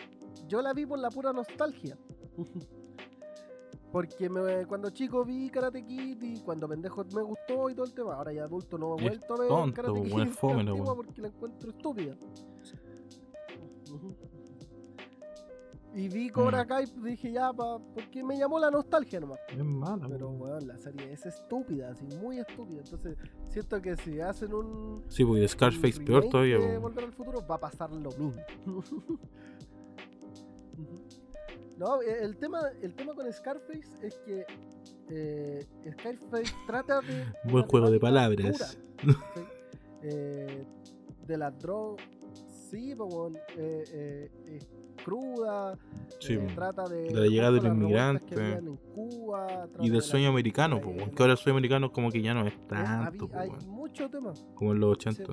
yo la vi por la pura nostalgia. Porque me- cuando chico vi Karate Kid y cuando pendejo me gustó y todo el tema. Ahora ya adulto no he vuelto a ver tonto, Karate Kid es fome porque la encuentro estúpida. Y vi Cobra Mm. Kai y dije ya, pa, porque me llamó la nostalgia nomás. Es mala, Pero weón, la serie es estúpida, así, muy estúpida. Entonces, siento que si hacen un. Sí, porque Scarface peor todavía, de. Volver al futuro va a pasar lo mismo. no, eh, el tema, el tema con Scarface es que eh, Scarface trata de. Buen juego de palabras. ¿sí? Eh, de las drogas. Sí, eh, es cruda. Sí, trata de, De la llegada del inmigrante. en Cuba, Y de del la sueño americano, pues, que ahora el sueño americano como que ya no es tanto, hay weón. mucho tema. como en los 80.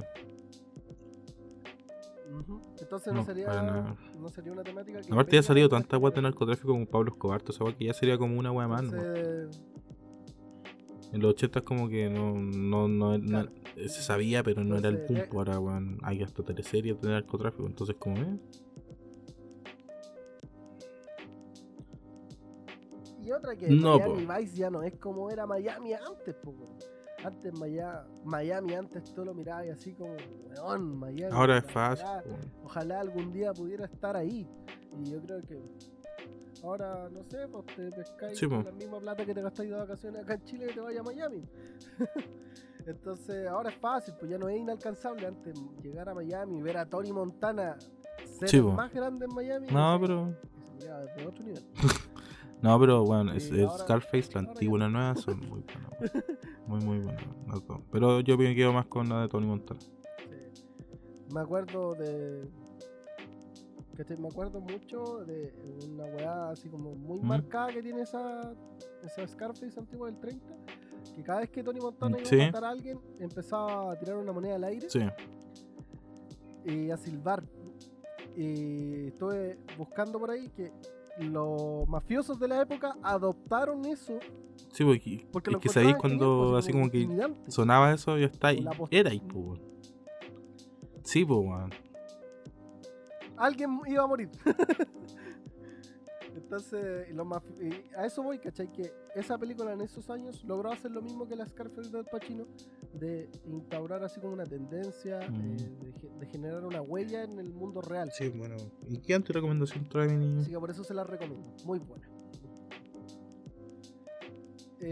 Ujú. Entonces no, No, sería no sería una temática que Aparte ya ha salido tanta weá de narcotráfico como Pablo Escobar, esa weá que ya sería como una weá más, ¿no? Entonces, En los 80 como que no, no, no, no- Claro. se sabía, pero no era el Entonces, punto. Ahora, weón, hay hasta teleseries de narcotráfico, entonces como, eh, y otra que No, Miami Vice ya no es como era Miami antes, weón. Antes Maya- Miami, antes tú lo mirabas y así como, weón, Miami. ahora es fácil. Ojalá algún día pudiera estar ahí. Y yo creo que ahora, no sé, pues te pescáis Sí, con po. la misma plata que te gastáis de vacaciones acá en Chile y te vayas a Miami. Entonces, ahora es fácil, pues ya no es inalcanzable. Antes llegar a Miami y ver a Tony Montana ser Sí, el po. más grande en Miami. No, pero. de otro nivel. No, pero bueno, es, Scarface, la antigua y la nueva son muy buenas. Muy, muy buenas. las dos. Pero yo me quedo más con la de Tony Montana. Sí. Me acuerdo de. Me acuerdo mucho de una weá así como muy ¿Mm? marcada que tiene esa, esa Scarface antigua del 30. Que cada vez que Tony Montana iba Sí. a matar a alguien, empezaba a tirar una moneda al aire Sí, y a silbar. Y estuve buscando por ahí que los mafiosos de la época adoptaron eso. sí, porque Porque es lo que sabéis cuando pues, así como que sonaba eso, ya está ahí. Era ahí, pues. weón. Sí, pues, weón. alguien iba a morir. Entonces, los y a eso voy, ¿cachai? Que esa película en esos años logró hacer lo mismo que la Scarface del Pacino, de instaurar así como una tendencia, Mm. eh, de, ge- de generar una huella en el mundo real. Sí, bueno. ¿Y qué anti-recomendación trae mi niño? Así que por eso se la recomiendo, muy buena.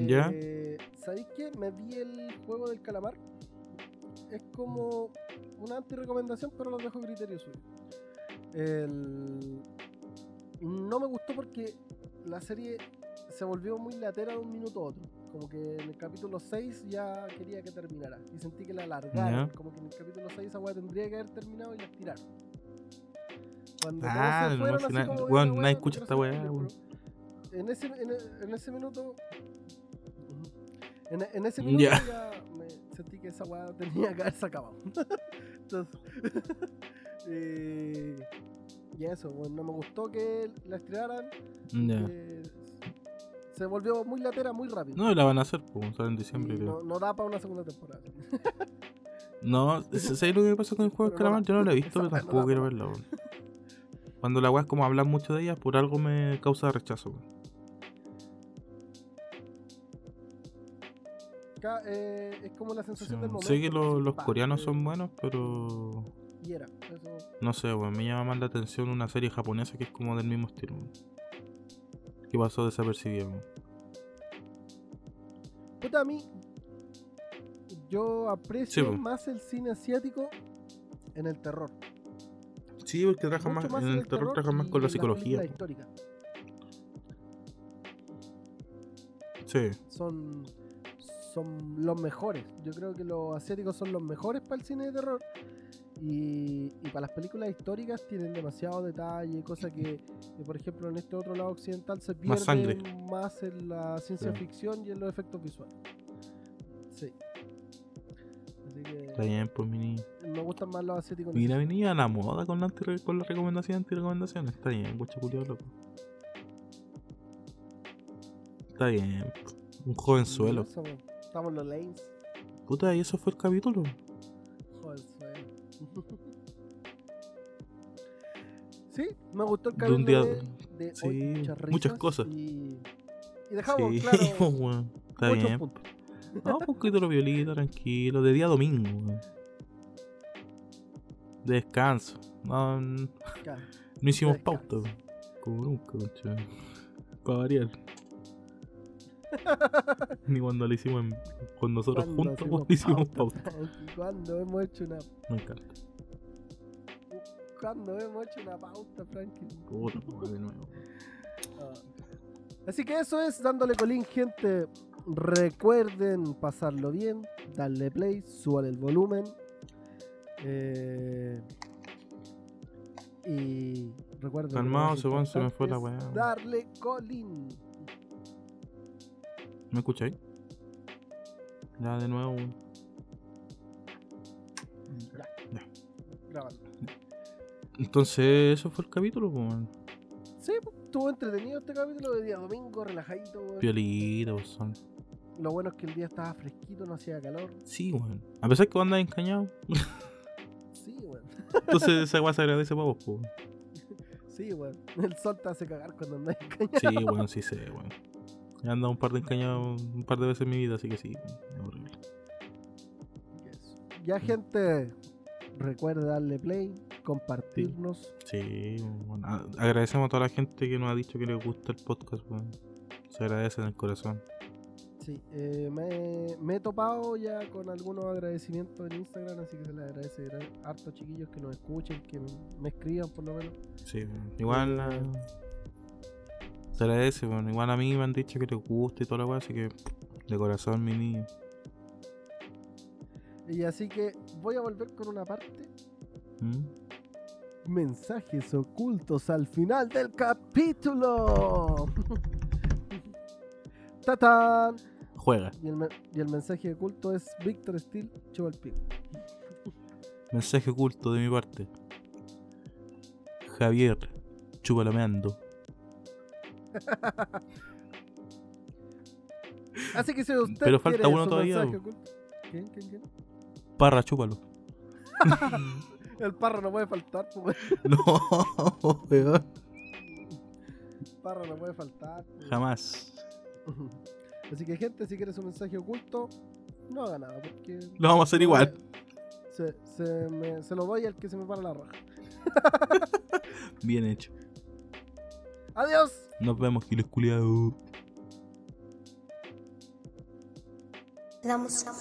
¿Ya? Eh, ¿Sabéis qué? Me vi el juego del calamar. Es como una anti-recomendación, pero lo dejo a criterio suyo. El- No me gustó porque la serie se volvió muy latera de un minuto a otro. Como que en el capítulo 6 ya quería que terminara. Y sentí que la alargaron. Como que en el capítulo 6 esa weá tendría que haber terminado y la tiraron. Cuando Ah, no, fueron si así na- como, weón, "Ya, nadie no escucha esta weá, spoiler", weón. pero En ese, en, en ese minuto. En, en ese minuto Ya. ya me sentí que esa weá tenía que haberse acabado. Entonces. eh, y eso, bueno, no me gustó que la estrenaran. Ya. eh, se volvió muy latera muy rápido. No, la van a hacer, pues, sale en diciembre, no, no da para una segunda temporada. No, ¿sabes lo que pasa con el juego no calamar? Yo no la he visto, pero tampoco quiero verla. Cuando la weá es como hablan mucho de ella, por algo me causa rechazo. Acá, eh, es como la sensación Sí, del momento. sé que lo- los coreanos eh, son buenos, pero Y era, eso. no sé, weón. Me llama más la atención una serie japonesa que es como del mismo estilo, weón. Que pasó desapercibida, weón. Puta, a mí. Yo aprecio Sí, más el cine asiático en el terror. Sí, porque trabajan Mucho más, en el terror trabajan más con la psicología. históricas. Sí, Son, son los mejores. Yo creo que los asiáticos son los mejores para el cine de terror. Y, y para las películas históricas tienen demasiado detalle, cosa que, que, por ejemplo, en este otro lado occidental se pierde Más sangre. más en la ciencia Sí. ficción y en los efectos visuales. Sí. Así que. está bien, pues, mi niño. me gustan más los asiáticos. Mira, venía a la moda con la, con la recomendación anti-recomendación. Está bien, guacho culiao loco. Está bien. Un jovenzuelo. Estamos los lanes. Puta, y eso fue el capítulo. Sí, me gustó el De un capítulo día- de, de sí, hoy, muchas, cosas. Y, y dejamos Sí, claro pues, weón. Está bien. puntos. No, un capítulo violito, tranquilo. De día domingo. De descanso. No, no Claro. hicimos De pauta. Como nunca. Para variar. Ni cuando lo hicimos en- con nosotros juntos, weón, hicimos pauta. Cuando hemos hecho una Me encanta. cuando hemos hecho una pauta, Frankie. Puta, weón, de nuevo. Ah. Así que eso es dándole colín, gente. Recuerden pasarlo bien, darle play, suban el volumen. Eh, y recuerden. Calmado, se me fue la weá. Darle colín. ¿Me escucháis? Ya, de nuevo. Ya. Ya. Grabando. Entonces, eso fue el capítulo, pues. Sí, estuvo entretenido este capítulo de día domingo, relajadito. weón. Pues, son. Lo bueno es que el día estaba fresquito, no hacía calor. Sí, weón. A pesar que vos andás encañado. Sí, weón. Entonces esa weá se agradece para vos, pues. Sí, weón. El sol te hace cagar cuando andas en caña. Sí, weón, sí sé, weón. He andado un par de encañados un par de veces en mi vida, así que sí, es horrible. Ya, gente, recuerda darle play, compartirnos. Sí, bueno, agradecemos a toda la gente que nos ha dicho que les gusta el podcast. Se agradece en el corazón. Sí, eh, me, me he topado ya con algunos agradecimientos en Instagram, así que se les agradece gra- harto chiquillos que nos escuchen, que me, me escriban por lo menos. Sí, igual ah, se agradece, weón. Igual a mí me han dicho que les gusta y toda la weá, así que de corazón, mi niño. Y así que voy a volver con una parte. ¿Mm? Mensajes ocultos al final del capítulo. ¡Tatán! Juega. Y el, me- y el mensaje oculto es Víctor Steel, chupa el pico. Mensaje oculto de mi parte. Javier, chupalameando. Así que si usted Pero falta uno todavía, mensaje bo. oculto- ¿Quién, quién, quién? Parra, chúpalo. El parro no puede faltar, pues, No, weón. parro no puede faltar. pues. Jamás. Así que gente, si quiere su mensaje oculto, no haga nada, porque... Lo vamos a hacer igual. Se, se, me- se lo doy al que se me para la raja. Bien hecho. ¡Adiós! Nos vemos, Giles culiao. La música.